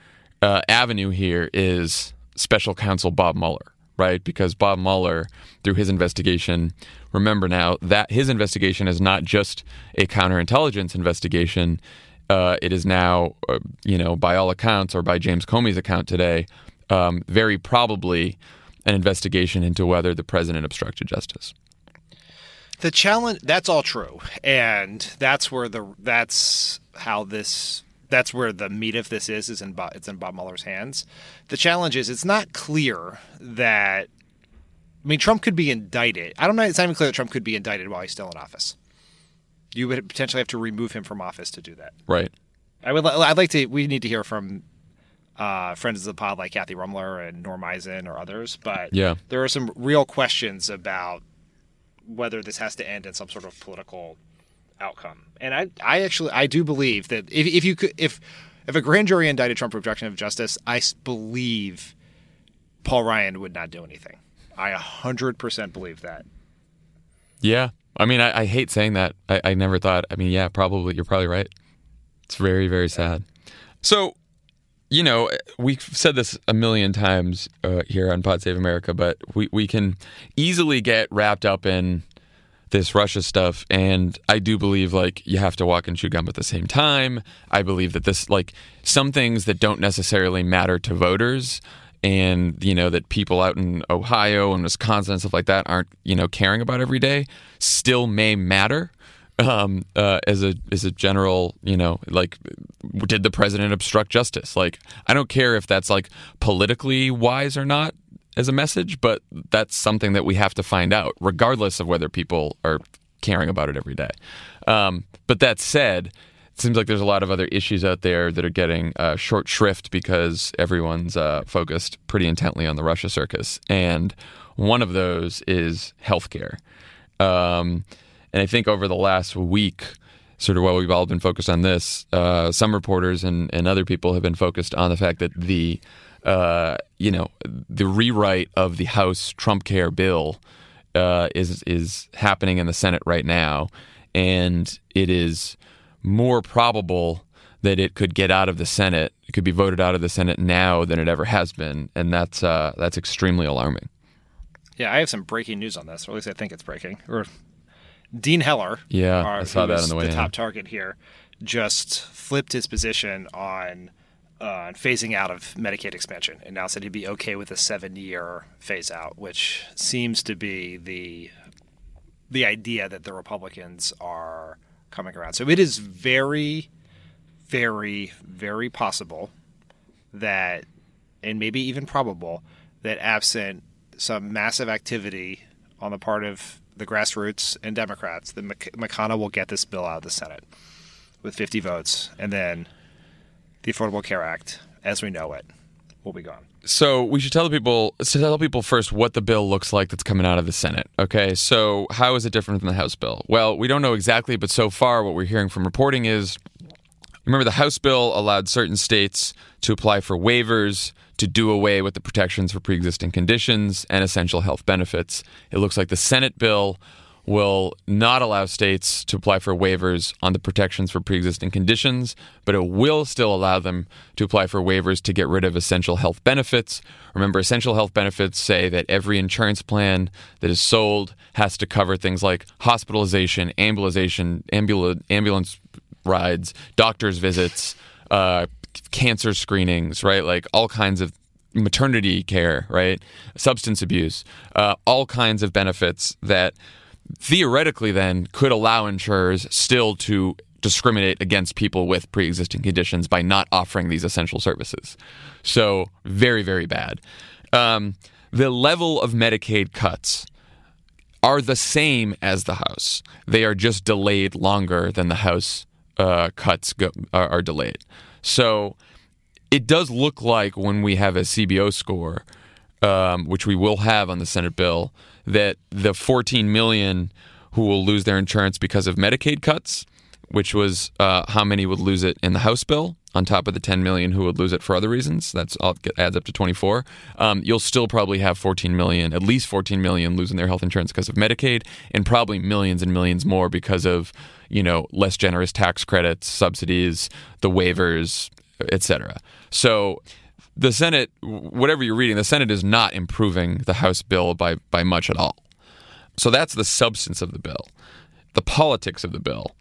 uh, avenue here is Special Counsel Bob Mueller, right? Because Bob Mueller, through his investigation, remember now that his investigation is not just a counterintelligence investigation. Uh, it is now, uh, you know, by all accounts, or by James Comey's account today, um, very probably an investigation into whether the president obstructed justice. The challenge that's all true. And that's where the that's how this that's where the meat of this is is in Bob, it's in Bob Mueller's hands. The challenge is it's not clear that I mean Trump could be indicted. I don't know it's not even clear that Trump could be indicted while he's still in office. You would potentially have to remove him from office to do that. Right. I would. I'd like to. We need to hear from uh, friends of the pod like Kathy Ruemmler and Norm Eisen or others. But Yeah. there are some real questions about whether this has to end in some sort of political outcome. And I, I actually, I do believe that if, if you could, if if a grand jury indicted Trump for obstruction of justice, I believe Paul Ryan would not do anything. I hundred percent believe that. Yeah. I mean, I, I hate saying that. I, I never thought. I mean, yeah, probably. You're probably right. It's very, very sad. So, you know, we've said this a million times uh, here on Pod Save America, but we, we can easily get wrapped up in this Russia stuff. And I do believe, like, you have to walk and chew gum at the same time. I believe that this, like, some things that don't necessarily matter to voters and, you know, that people out in Ohio and Wisconsin and stuff like that aren't, you know, caring about every day still may matter um, uh, as a as a general, you know, like, did the president obstruct justice? Like, I don't care if that's like politically wise or not as a message, but that's something that we have to find out, regardless of whether people are caring about it every day. Um, but that said, seems like there's a lot of other issues out there that are getting uh, short shrift because everyone's uh, focused pretty intently on the Russia circus, and one of those is healthcare. Um, and I think over the last week, sort of while we've all been focused on this, uh, some reporters and, and other people have been focused on the fact that the uh, you know the rewrite of the House Trump Care bill uh, is is happening in the Senate right now, and it is more probable that it could get out of the Senate, it could be voted out of the Senate now than it ever has been, and that's uh, that's extremely alarming. Yeah, I have some breaking news on this, or at least I think it's breaking. Or Dean Heller, Yeah, our- I saw that on the way the in. top target here, just flipped his position on uh, phasing out of Medicaid expansion and now said he'd be okay with a seven-year phase out, which seems to be the the idea that the Republicans are coming around. So it is very, very, very possible that, and maybe even probable, that absent some massive activity on the part of the grassroots and Democrats, that McConnell will get this bill out of the Senate with 50 votes, and then the Affordable Care Act, as we know it, will be gone. So we should tell the people to tell people first what the bill looks like that's coming out of the Senate. Okay, so how is it different from the House bill? Well, we don't know exactly, but so far what we're hearing from reporting is remember the House bill allowed certain states to apply for waivers to do away with the protections for pre-existing conditions and essential health benefits. It looks like the Senate bill will not allow states to apply for waivers on the protections for pre-existing conditions, but it will still allow them to apply for waivers to get rid of essential health benefits. Remember, essential health benefits say that every insurance plan that is sold has to cover things like hospitalization, ambulation, ambul- ambulance rides, doctor's visits, uh, cancer screenings, right? Like all kinds of maternity care, right? Substance abuse, uh, all kinds of benefits that theoretically then could allow insurers still to discriminate against people with pre-existing conditions by not offering these essential services. So very, very bad. Um, the level of Medicaid cuts are the same as the House. They are just delayed longer than the House uh, cuts go, are, are delayed. So it does look like when we have a CBO score, um, which we will have on the Senate bill, that the 14 million who will lose their insurance because of Medicaid cuts, which was uh, how many would lose it in the House bill, on top of the 10 million who would lose it for other reasons. That's all adds up to 24. Um, you'll still probably have 14 million, at least 14 million, losing their health insurance because of Medicaid, and probably millions and millions more because of you know less generous tax credits, subsidies, the waivers, etc. So the Senate, whatever you're reading, the Senate is not improving the House bill by, by much at all. So that's the substance of the bill. The politics of the bill.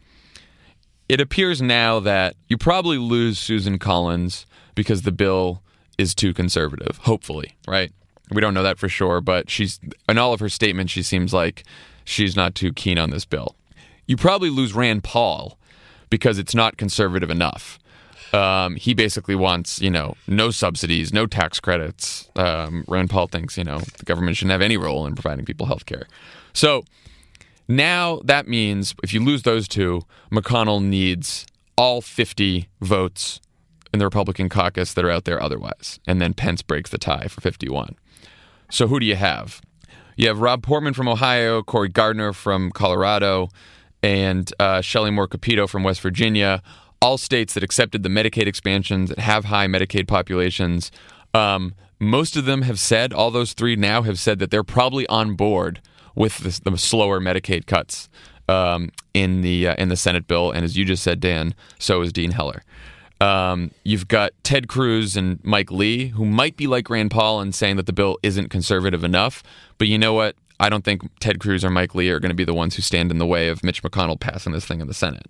It appears now that you probably lose Susan Collins because the bill is too conservative, hopefully, right? We don't know that for sure, but she's in all of her statements, she seems like she's not too keen on this bill. You probably lose Rand Paul because it's not conservative enough. Um, he basically wants, you know, no subsidies, no tax credits. Um, Rand Paul thinks, you know, the government shouldn't have any role in providing people health care. So now that means if you lose those two, McConnell needs all 50 votes in the Republican caucus that are out there otherwise. And then Pence breaks the tie for 51. So who do you have? You have Rob Portman from Ohio, Cory Gardner from Colorado, and uh, Shelley Moore Capito from West Virginia all states that accepted the Medicaid expansions that have high Medicaid populations, um, most of them have said, all those three now have said that they're probably on board with the, the slower Medicaid cuts um, in the uh, in the Senate bill. And as you just said, Dan, so is Dean Heller. Um, you've got Ted Cruz and Mike Lee, who might be like Rand Paul and saying that the bill isn't conservative enough. But you know what? I don't think Ted Cruz or Mike Lee are going to be the ones who stand in the way of Mitch McConnell passing this thing in the Senate.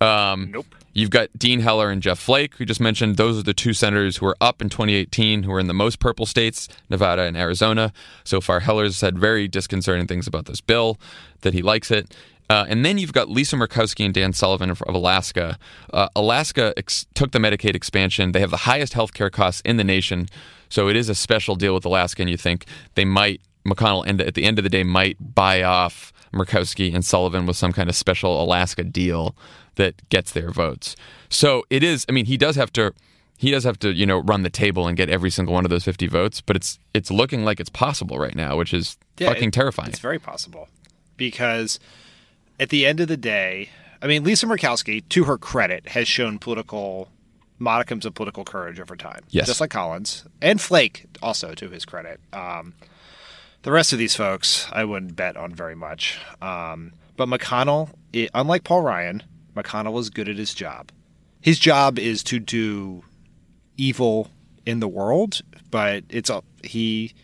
Um, nope. You've got Dean Heller and Jeff Flake, who just mentioned. Those are the two senators who are up in 2018, who are in the most purple states, Nevada and Arizona. So far, Heller's said very disconcerting things about this bill, that he likes it. Uh, and then you've got Lisa Murkowski and Dan Sullivan of, Alaska. Uh, Alaska ex- took the Medicaid expansion. They have the highest health care costs in the nation. So it is a special deal with Alaska, and you think they might, McConnell, end, at the end of the day, might buy off Murkowski and Sullivan with some kind of special Alaska deal that gets their votes. So it is. I mean, he does have to. He does have to, you know, run the table and get every single one of those 50 votes, but it's it's looking like it's possible right now, which is yeah, fucking it, terrifying. It's very possible because at the end of the day, I mean, Lisa Murkowski, to her credit, has shown political modicums of political courage over time. Yes. Just like Collins and Flake, also to his credit. Um, the rest of these folks, I wouldn't bet on very much. Um, but McConnell, it, unlike Paul Ryan, McConnell is good at his job. His job is to do evil in the world, but it's a, he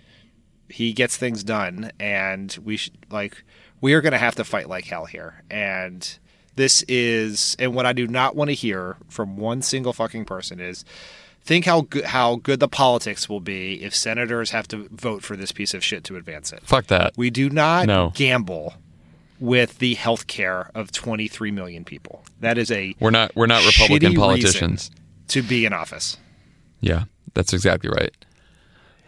he gets things done, and we should like we are going to have to fight like hell here, and This is, and what I do not want to hear from one single fucking person is, think how good how good the politics will be if senators have to vote for this piece of shit to advance it. Fuck that. We do not No. gamble with the health care of 23 million people. That is a We're not we're not Republican politicians. to be in office. Yeah, that's exactly right.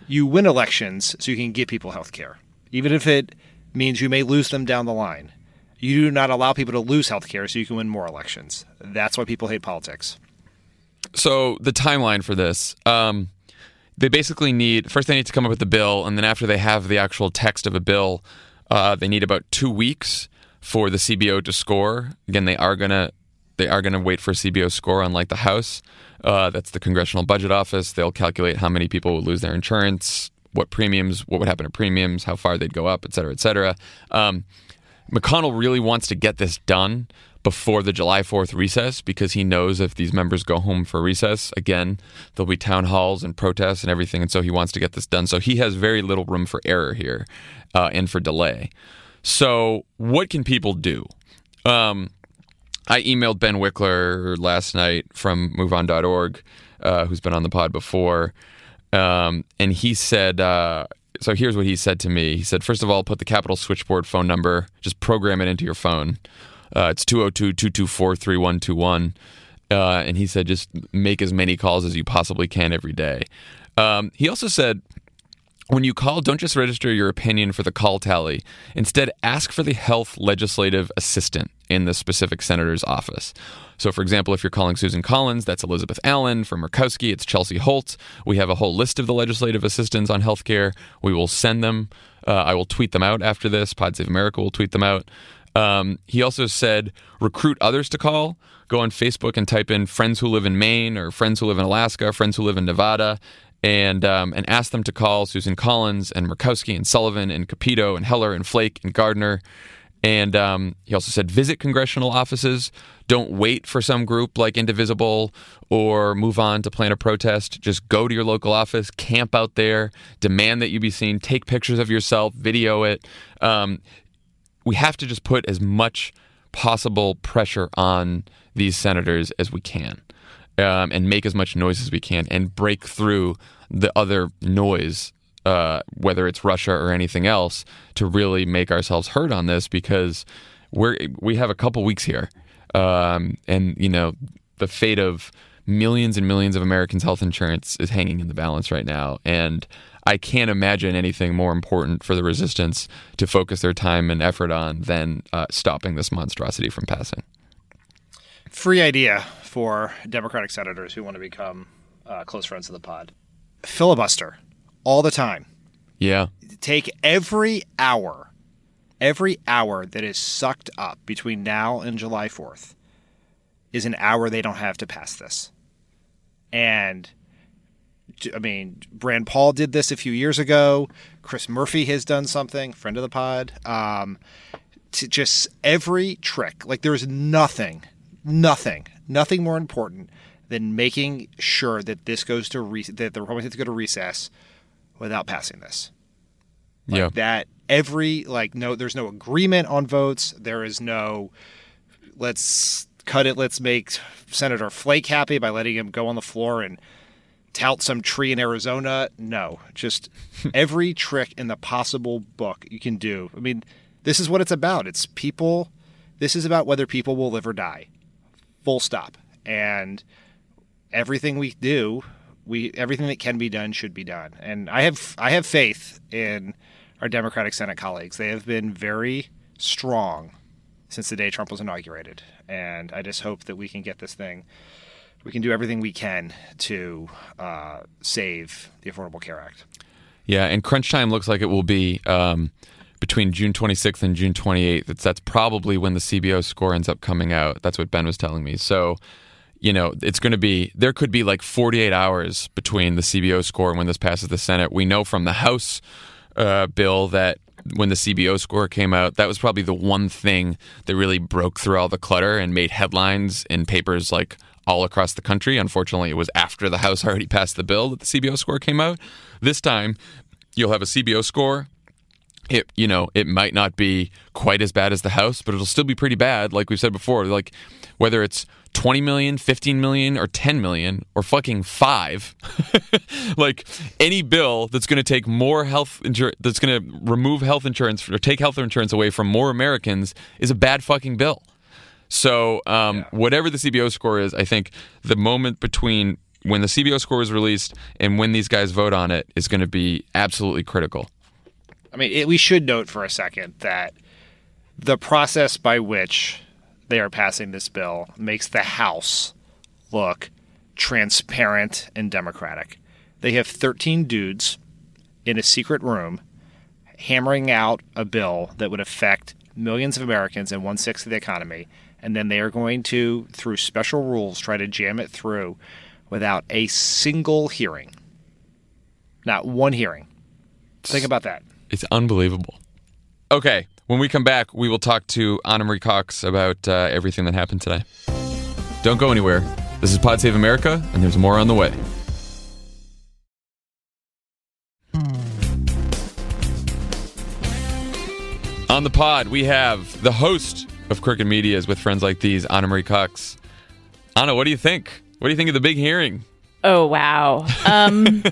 You win elections so you can give people health care, even if it means you may lose them down the line. You do not allow people to lose health care so you can win more elections. That's why people hate politics. So the timeline for this, um, they basically need first they need to come up with the bill, and then after they have the actual text of a bill, uh, they need about two weeks for the CBO to score. Again, they are gonna they are gonna wait for CBO score, unlike the House. Uh, that's the Congressional Budget Office. They'll calculate how many people would lose their insurance, what premiums, what would happen to premiums, how far they'd go up, et cetera, et cetera. Um, McConnell really wants to get this done before the July 4th recess because he knows if these members go home for recess, again, there'll be town halls and protests and everything. And so he wants to get this done. So he has very little room for error here uh, and for delay. So, what can people do? Um, I emailed Ben Wickler last night from MoveOn.org, uh, who's been on the pod before, um, and he said. Uh, so here's what he said to me. He said, first of all, put the Capitol switchboard phone number, just program it into your phone. Uh, it's 202 224 3121. Uh, And he said, just make as many calls as you possibly can every day. Um, he also said, when you call, don't just register your opinion for the call tally. Instead, ask for the health legislative assistant in the specific senator's office. So, for example, if you're calling Susan Collins, that's Elizabeth Allen. For Murkowski, it's Chelsea Holt. We have a whole list of the legislative assistants on healthcare. We will send them. Uh, I will tweet them out after this. Pod Save America will tweet them out. Um, he also said recruit others to call. Go on Facebook and type in friends who live in Maine or friends who live in Alaska, friends who live in Nevada, and um, and ask them to call Susan Collins and Murkowski and Sullivan and Capito and Heller and Flake and Gardner. And um, he also said visit congressional offices. Don't wait for some group like Indivisible or MoveOn to plan a protest. Just go to your local office, camp out there, demand that you be seen, take pictures of yourself, video it. Um, we have to just put as much possible pressure on these senators as we can um, and make as much noise as we can and break through the other noise, uh, whether it's Russia or anything else, to really make ourselves heard on this because we're we have a couple weeks here, um, and you know the fate of millions and millions of Americans' health insurance is hanging in the balance right now, and I can't imagine anything more important for the resistance to focus their time and effort on than uh, stopping this monstrosity from passing. Free idea for Democratic senators who want to become uh, close friends of the pod. Filibuster all the time. Yeah. Take every hour, every hour that is sucked up between now and July 4th is an hour they don't have to pass this. And I mean, Rand Paul did this a few years ago. Chris Murphy has done something, friend of the pod. Um, to just every trick. Like there's nothing, nothing, nothing more important than making sure that this goes to re- that the Republicans have to go to recess without passing this. Like yeah. That every like no, there's no agreement on votes. There is no let's cut it. Let's make Senator Flake happy by letting him go on the floor and tout some tree in Arizona. No, just every trick in the possible book you can do. I mean, this is what it's about. It's people. This is about whether people will live or die. Full stop. And everything we do, we everything that can be done should be done. And I have I have faith in our Democratic Senate colleagues. They have been very strong since the day Trump was inaugurated. And I just hope that we can get this thing we can do everything we can to uh, save the Affordable Care Act. Yeah, and crunch time looks like it will be um, between June 26th and June 28th. It's, that's probably when the CBO score ends up coming out. That's what Ben was telling me. So, you know, it's going to be there could be like 48 hours between the CBO score and when this passes the Senate. We know from the House uh, bill that when the CBO score came out, that was probably the one thing that really broke through all the clutter and made headlines in papers like all across the country. Unfortunately, it was after the House already passed the bill that the CBO score came out. This time, you'll have a CBO score. it you know it might not be quite as bad as the house but it'll still be pretty bad like we've said before like whether it's 20 million 15 million or 10 million or fucking 5 like any bill that's going to take more health insurance that's going to remove health insurance or take health insurance away from more americans is a bad fucking bill so um, whatever the cbo score is i think the moment between when the cbo score is released and when these guys vote on it is going to be absolutely critical I mean, it, we should note for a second that the process by which they are passing this bill makes the House look transparent and democratic. They have 13 dudes in a secret room hammering out a bill that would affect millions of Americans and one sixth of the economy. And then they are going to, through special rules, try to jam it through without a single hearing. Not one hearing. Think about that. It's unbelievable. Okay, when we come back, we will talk to Ana Marie Cox about uh, everything that happened today. Don't go anywhere. This is Pod Save America, and there's more on the way. On the pod, we have the host of Crooked Medias with friends like these, Ana Marie Cox. Ana, what do you think? What do you think of the big hearing? Oh wow. Um,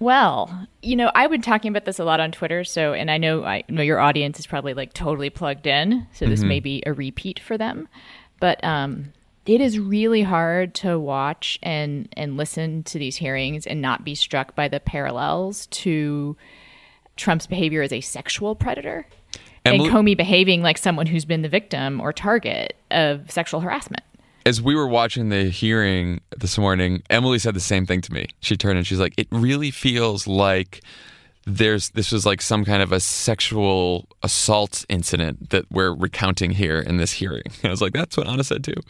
well, you know, I've been talking about this a lot on Twitter, so and I know I know your audience is probably like totally plugged in, so this may be a repeat for them. But um, it is really hard to watch and and listen to these hearings and not be struck by the parallels to Trump's behavior as a sexual predator Emily- and Comey behaving like someone who's been the victim or target of sexual harassment. As we were watching the hearing this morning, Emily said the same thing to me. She turned and she's like, "It really feels like there's this was like some kind of a sexual assault incident that we're recounting here in this hearing." I was like, "That's what Ana said too."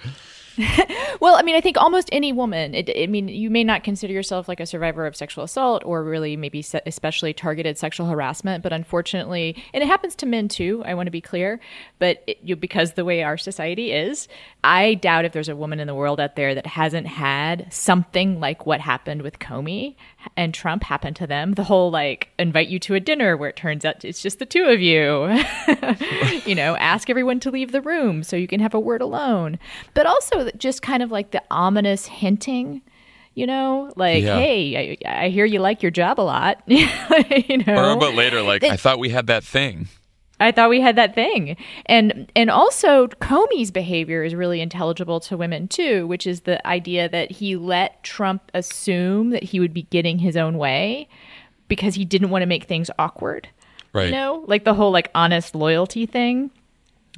Well, I mean, I think almost any woman. It, I mean, you may not consider yourself like a survivor of sexual assault or really maybe se- especially targeted sexual harassment, but unfortunately, and it happens to men too. I want to be clear, but it, you, because the way our society is, I doubt if there's a woman in the world out there that hasn't had something like what happened with Comey and Trump happened to them. The whole like invite you to a dinner where it turns out it's just the two of you. you know, ask everyone to leave the room so you can have a word alone. But also just kind of like the ominous hinting, you know, like, Yeah. hey, I, I hear you like your job a lot. you know, Or about later, like, I thought we had that thing. I thought we had that thing. And and also Comey's behavior is really intelligible to women too, which is the idea that he let Trump assume that he would be getting his own way because he didn't want to make things awkward. Right. You know, like the whole like honest loyalty thing.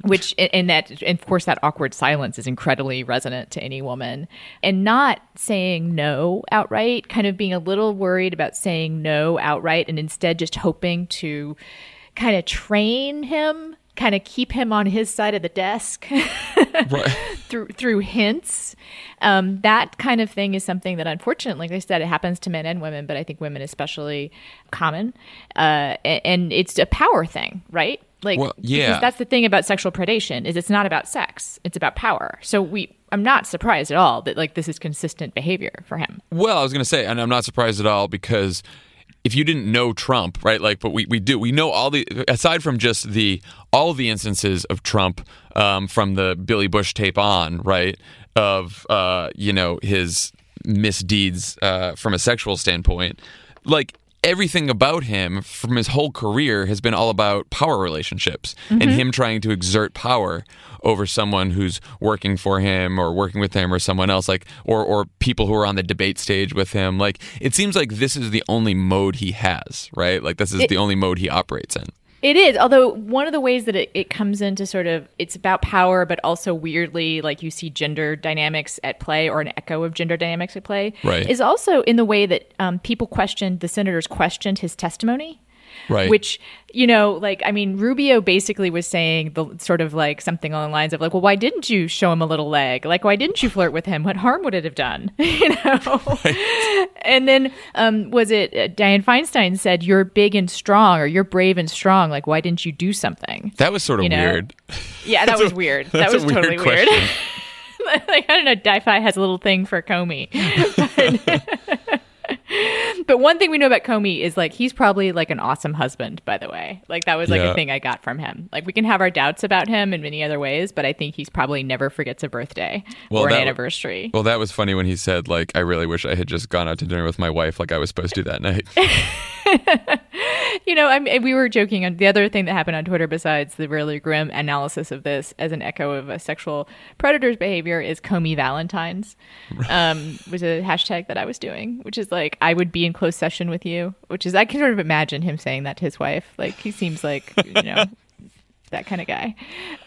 Which and that and of course that awkward silence is incredibly resonant to any woman, and not saying no outright, kind of being a little worried about saying no outright, and instead just hoping to kind of train him, kind of keep him on his side of the desk Right. through through hints. Um, that kind of thing is something that, unfortunately, like I said, it happens to men and women, but I think women especially common. Uh, and it's a power thing, right? Like, Well, yeah. because that's the thing about sexual predation is it's not about sex; it's about power. So we, I'm not surprised at all that like this is consistent behavior for him. Well, I was going to say, and I'm not surprised at all because if you didn't know Trump, right? Like, but we, we do. We know all the aside from just the all the instances of Trump um, from the Billy Bush tape on, right? Of uh, you know his misdeeds uh, from a sexual standpoint, like. Everything about him from his whole career has been all about power relationships and mm-hmm. him trying to exert power over someone who's working for him or working with him or someone else like or or people who are on the debate stage with him. Like it seems like this is the only mode he has right? Like this is the only mode he operates in It is, although one of the ways that it, it comes into sort of it's about power, but also weirdly, like you see gender dynamics at play or an echo of gender dynamics at play, Right. is also in the way that um, people questioned the senators questioned his testimony. Right Which, you know, like, I mean, Rubio basically was saying the sort of like something along the lines of, like, well, why didn't you show him a little leg? Like, why didn't you flirt with him? What harm would it have done? you know? And then, um, was it uh, Dianne Feinstein said, you're big and strong or you're brave and strong. Like, why didn't you do something? that was sort of you know, weird Yeah, that was weird. That was weird totally weird. question. like, I don't know, Di-Fi has a little thing for Comey. but, but one thing we know about Comey is like he's probably like an awesome husband. By the way, like that was like Yeah. a thing I got from him. Like we can have our doubts about him in many other ways, but I think he's probably never forgets a birthday Well, or an anniversary. Well, that was funny when he said, like, I really wish I had just gone out to dinner with my wife like I was supposed to that night. You know, I mean, we were joking. On the other thing that happened on Twitter, besides the really grim analysis of this as an echo of a sexual predator's behavior, is Comey Valentines, um, was a hashtag that I was doing, which is like I would be in close session with you, which is I can sort of imagine him saying that to his wife. Like he seems like you know. That kind of guy.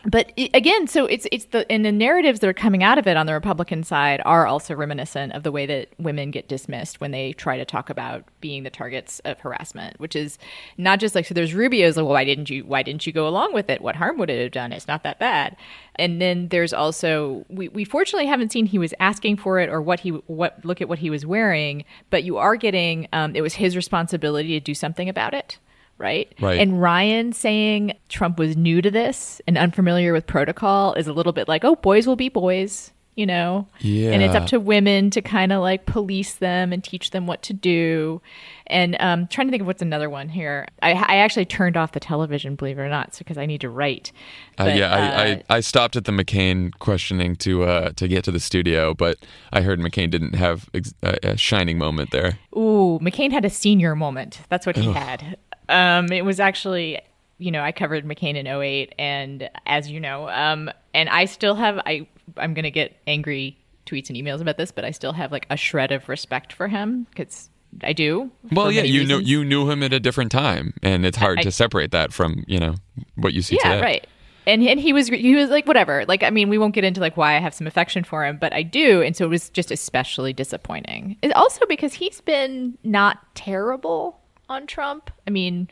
But again, so it's it's the and the narratives that are coming out of it on the Republican side are also reminiscent of the way that women get dismissed when they try to talk about being the targets of harassment, which is not just like so. There's Rubio's like, well, why didn't you why didn't you go along with it? What harm would it have done? It's not that bad. And then there's also we, we fortunately haven't seen he was asking for it or what he what look at what he was wearing, but you are getting um, it was his responsibility to do something about it right? Right. And Ryan saying Trump was new to this and unfamiliar with protocol is a little bit like, oh, boys will be boys, you know? Yeah. And it's up to women to kind of like police them and teach them what to do. And um, trying to think of what's another one here. I, I actually turned off the television, believe it or not, because I need to write. Uh, yeah, I, uh, I, I stopped at the McCain questioning to uh, to get to the studio, but I heard McCain didn't have ex- a, a shining moment there. Ooh, McCain had a senior moment. That's what he had. Um, it was actually, you know, I covered McCain in 08, and as you know, um, and I still have, I, I'm going to get angry tweets and emails about this, but I still have like a shred of respect for him because I do. Well, yeah, you knew you knew him at a different time, and it's hard I- to separate that from you know what you see yeah, today. right. And and he was he was like whatever. Like I mean, we won't get into like why I have some affection for him, but I do, and so it was just especially disappointing. It also because he's been not terrible on Trump. I mean,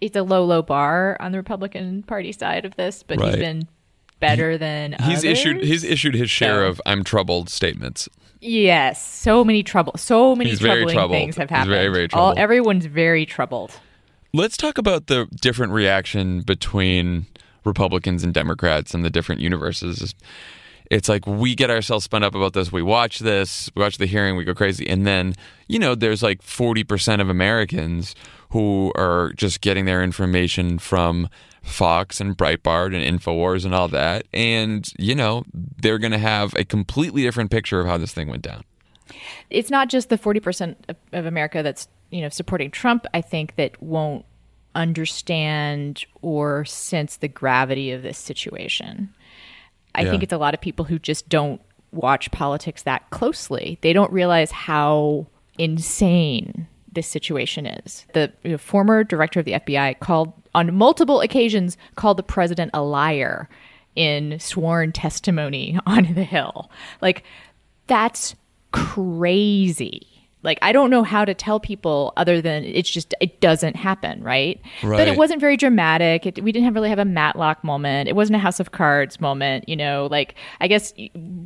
it's a low low bar on the Republican Party side of this, but he's been better than He's others. issued he's issued his share So- of "I'm troubled" statements. yes, so many trouble, so many He's very troubling troubled. things have He's happened. very, very All everyone's very troubled. Let's talk about the different reaction between Republicans and Democrats and the different universes. It's like we get ourselves spun up about this. We watch this, we watch the hearing, we go crazy. And then, you know, there's like 40% of Americans who are just getting their information from Fox and Breitbart and InfoWars and all that. And, you know, they're going to have a completely different picture of how this thing went down. it's not just the 40% of, America that's, you know, supporting Trump, I think that won't understand or sense the gravity of this situation. I Yeah. think it's a lot of people who just don't watch politics that closely. They don't realize how insane this situation is. The you know, former director of the FBI called on multiple occasions called the president a liar in sworn testimony on the Hill. Like that's crazy. Like I don't know how to tell people other than it's just it doesn't happen, right? But it wasn't very dramatic. It, we didn't have really have a Matlock moment. It wasn't a House of Cards moment. You know, like I guess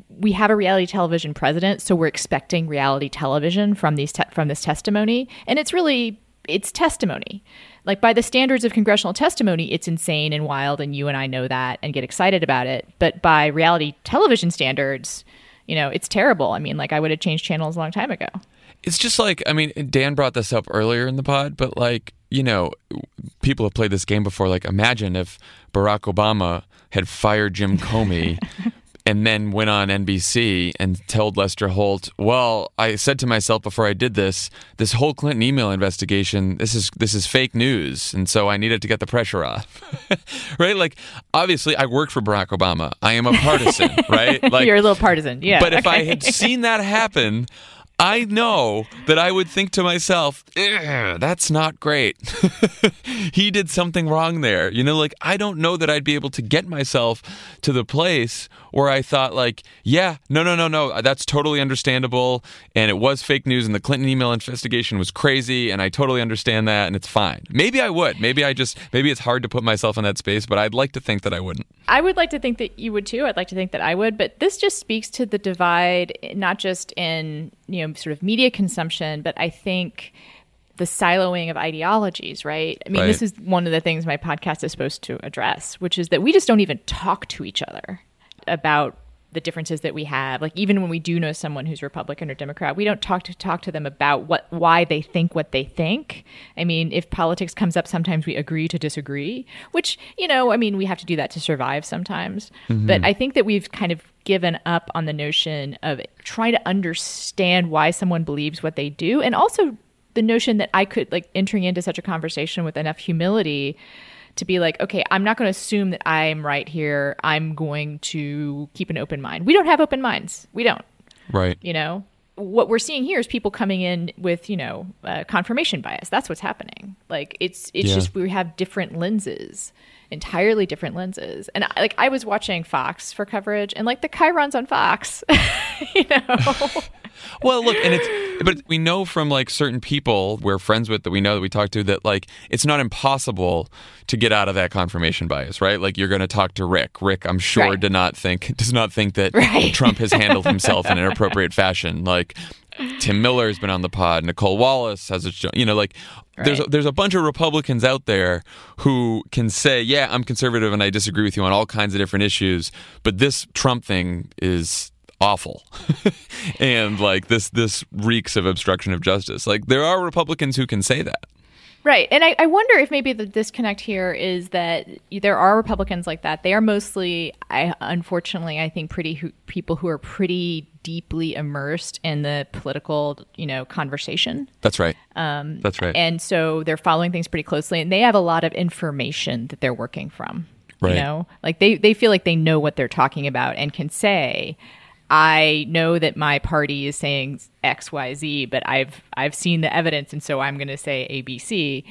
we have a reality television president, so we're expecting reality television from these te- from this testimony, and it's really it's testimony. Like by the standards of congressional testimony, it's insane and wild, and you and I know that and get excited about it. But by reality television standards, you know, it's terrible. I mean, like I would have changed channels a long time ago. It's just like I mean, Dan brought this up earlier in the pod, but like you know, people have played this game before. Like, imagine if Barack Obama had fired Jim Comey. And then went on NBC and told Lester Holt, "Well, I said to myself before I did this, this whole Clinton email investigation, this is this is fake news, and so I needed to get the pressure off." right? Like, obviously, I work for Barack Obama. I am a partisan, right? Like, You're a little partisan, yeah. but if I had seen that happen, I know that I would think to myself, that's not great. he did something wrong there. You know, like I don't know that I'd be able to get myself to the place where I thought, like, yeah, no, no, no, no, that's totally understandable. And it was fake news, and the Clinton email investigation was crazy, and I totally understand that, and it's fine. Maybe I would. Maybe I just, maybe it's hard to put myself in that space, but I'd like to think that I wouldn't. I would like to think that you would too. I'd like to think that I would, but this just speaks to the divide, not just in you know sort of media consumption, but I think the siloing of ideologies. Right? I mean, Right. this is one of the things my podcast is supposed to address, which is that we just don't even talk to each other about the differences that we have. Like even when we do know someone who's Republican or Democrat, we don't talk to talk to them about what why they think what they think. I mean, if politics comes up, sometimes we agree to disagree, which you know, I mean, we have to do that to survive sometimes. Mm-hmm. But I think that we've kind of given up on the notion of trying to understand why someone believes what they do, and also the notion that I could like entering into such a conversation with enough humility to be like, okay, I'm not going to assume that I'm right here. I'm going to keep an open mind. We don't have open minds. We don't. Right. You know, what we're seeing here is people coming in with, you know, uh, confirmation bias. That's what's happening. Like it's it's yeah. just we have different lenses, entirely different lenses. And like I was watching Fox for coverage, and like the chyrons on Fox, you know. well, look, and it's but we know from like certain people we're friends with that we know that we talk to that like it's not impossible to get out of that confirmation bias, right? Like you're going to talk to Rick. Rick, I'm sure, right. did not think does not think that right. Trump has handled himself in an appropriate fashion. Like Tim Miller has been on the pod. Nicolle Wallace has a show. You know, like right. there's a, there's a bunch of Republicans out there who can say, "Yeah, I'm conservative and I disagree with you on all kinds of different issues, but this Trump thing is awful and like this this reeks of obstruction of justice like there are republicans who can say that right and I, I wonder if maybe the disconnect here is that there are republicans like that. They are mostly i unfortunately i think pretty who, people who are pretty deeply immersed in the political you know conversation. That's right. Um, that's right. and so they're following things pretty closely and they have a lot of information that they're working from right. you know? Like they, they feel like they know what they're talking about and can say I know that my party is saying X, Y, Z, but I've I've seen the evidence, and so I'm going to say A, B, C.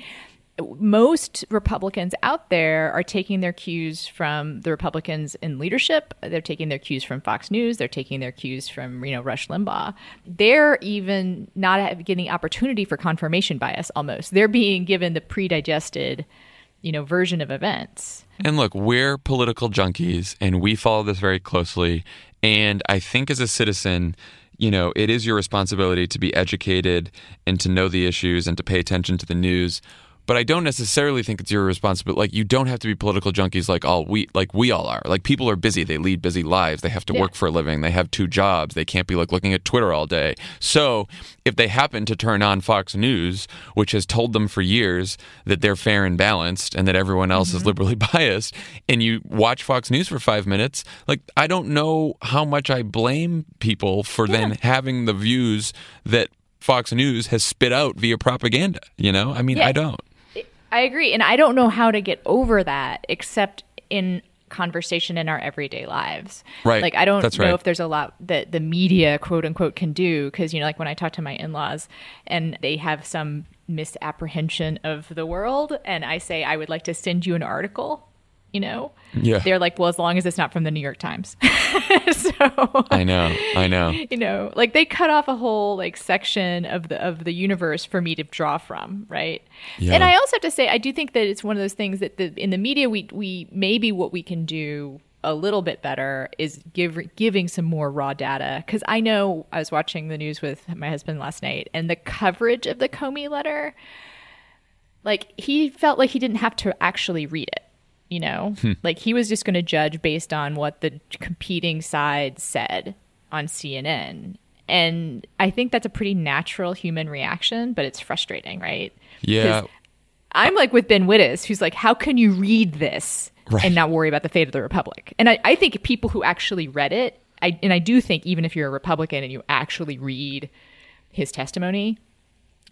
Most Republicans out there are taking their cues from the Republicans in leadership. They're taking their cues from Fox News. They're taking their cues from you know Rush Limbaugh. They're even not getting opportunity for confirmation bias. Almost, they're being given the pre-digested, you know, version of events. And look, we're political junkies and we follow this very closely. And I think as a citizen, you know, it is your responsibility to be educated and to know the issues and to pay attention to the news but I don't necessarily think it's your responsibility. Like you don't have to be political junkies like all we like we all are. Like people are busy. They lead busy lives. They have to yeah. work for a living. They have two jobs. They can't be like looking at Twitter all day. So if they happen to turn on Fox News, which has told them for years that they're fair and balanced and that everyone else mm-hmm. is liberally biased, and you watch Fox News for five minutes, like I don't know how much I blame people for yeah. then having the views that Fox News has spit out via propaganda. You know, I mean, yeah. I don't. I agree. And I don't know how to get over that except in conversation in our everyday lives. Right. Like I don't That's know right. if there's a lot that the media quote unquote can do because you know like when I talk to my in-laws and they have some misapprehension of the world and I say I would like to send you an article you know yeah. they're like well as long as it's not from the new york times. So i know i know. you know like they cut off a whole like section of the of the universe for me to draw from right? Yeah. and i also have to say i do think that it's one of those things that the, in the media we we maybe what we can do a little bit better is give, giving some more raw data. Because I know I was watching the news with my husband last night and the coverage of the Comey letter, like he felt like he didn't have to actually read it you know hmm. like he was just going to judge based on what the competing side said on cnn and i think that's a pretty natural human reaction but it's frustrating right? Yeah. I'm like with ben wittes who's like how can you read this right. and not worry about the fate of the republic? And I, I think people who actually read it I, and i do think even if you're a republican and you actually read his testimony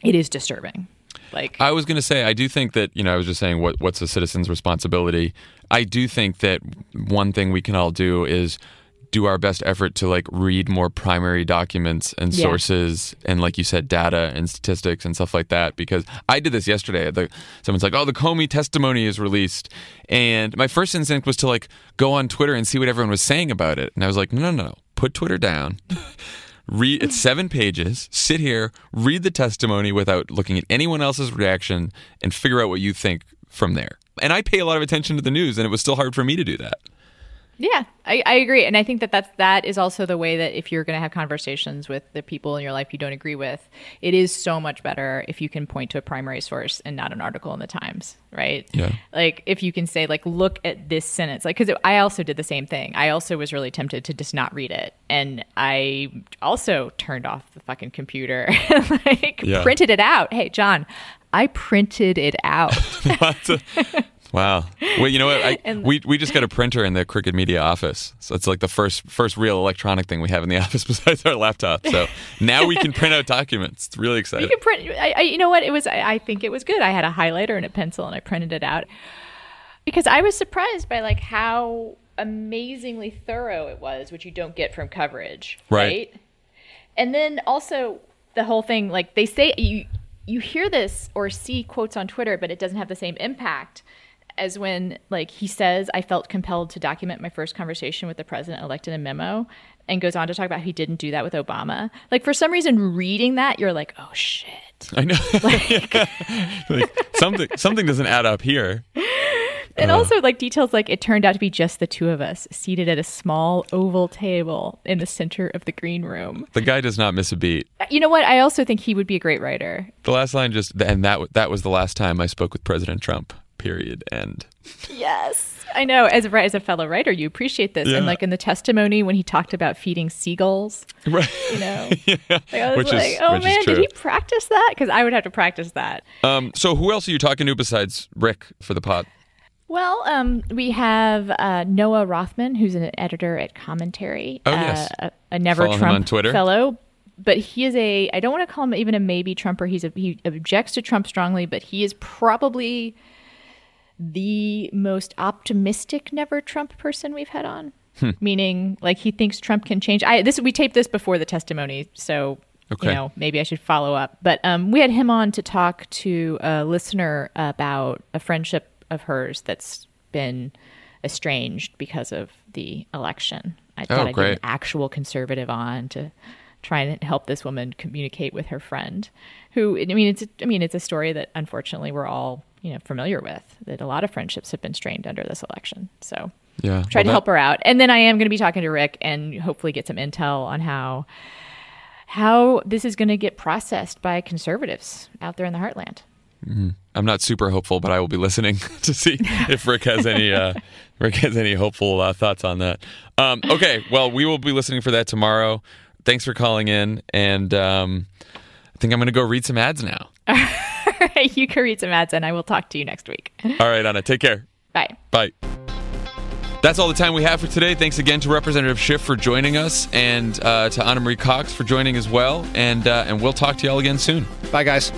it is disturbing like I was going to say, I do think that you know, I was just saying, what what's a citizen's responsibility? I do think that one thing we can all do is do our best effort to like read more primary documents and yeah. sources and like you said data and statistics and stuff like that because i did this yesterday the, someone's like oh the comey testimony is released and my first instinct was to like go on twitter and see what everyone was saying about it and i was like no no no put twitter down read it's seven pages sit here read the testimony without looking at anyone else's reaction and figure out what you think from there. And i pay a lot of attention to the news and it was still hard for me to do that Yeah, I, I agree, and I think that that's that is also the way that if you're going to have conversations with the people in your life you don't agree with, it is so much better if you can point to a primary source and not an article in the Times, right? Yeah. Like if you can say like, look at this sentence, like because I also did the same thing. I also was really tempted to just not read it, and I also turned off the fucking computer and like Yeah. printed it out. Hey, Jon, I printed it out. Wow. Well, you know what? I, And- we we just got a printer in the Crooked Media office, so it's like the first first real electronic thing we have in the office besides our laptop. So now we can print out documents. It's really exciting. You can print. I, I, you know what? It was. I, I think it was good. I had a highlighter and a pencil, and I printed it out because I was surprised by like how amazingly thorough it was, which you don't get from coverage, Right. And then also the whole thing, like they say, you you hear this or see quotes on Twitter, but it doesn't have the same impact as when like he says i felt compelled to document my first conversation with the president elect in a memo and goes on to talk about he didn't do that with obama like for some reason reading that you're like oh shit I know. like something something doesn't add up here. and uh. also like details like it turned out to be just the two of us seated at a small oval table in the center of the green room The guy does not miss a beat. Uh, you know what i also think he would be a great writer The last line just and that that was the last time I spoke with President Trump. Period. End. Yes. I know. As a, as a fellow writer, you appreciate this. Yeah. And like in the testimony when he talked about feeding seagulls, Right. you know, yeah. like, I was Which like, is oh man, did he practice that? Because I would have to practice that. Um. So who else are you talking to besides Rick for the pod? Well, um, we have uh, Noah Rothman, who's an editor at Commentary. Oh, uh, yes. a, a never Follow him Trump on Twitter. fellow. But he is a, I don't want to call him even a maybe Trumper. He's a, he objects to Trump strongly, but he is probably the most optimistic never Trump person we've had on. Hmm. Meaning, like he thinks Trump can change. I this we taped this before the testimony, so Okay. you know maybe I should follow up. But um, we had him on to talk to a listener about a friendship of hers that's been estranged because of the election. I thought I'd get great. an actual conservative on to try and help this woman communicate with her friend, who I mean it's I mean it's a story that unfortunately we're all you know familiar with. That a lot of friendships have been strained under this election. So Yeah. try Well, to that- help her out. And then I am going to be talking to Rick and hopefully get some intel on how how this is going to get processed by conservatives out there in the heartland. I'm not super hopeful, but I will be listening to see if Rick has any uh, Rick has any hopeful uh, thoughts on that. Um, okay, well, we will be listening for that tomorrow. Thanks for calling in, and um, I think I'm going to go read some ads now. you can read some ads and I will talk to you next week. All right, Ana, take care. Bye. Bye. That's all the time we have for today. Thanks again to Representative Schiff for joining us, and uh, to Ana Marie Cox for joining as well. And uh, and we'll talk to y'all again soon. Bye, guys.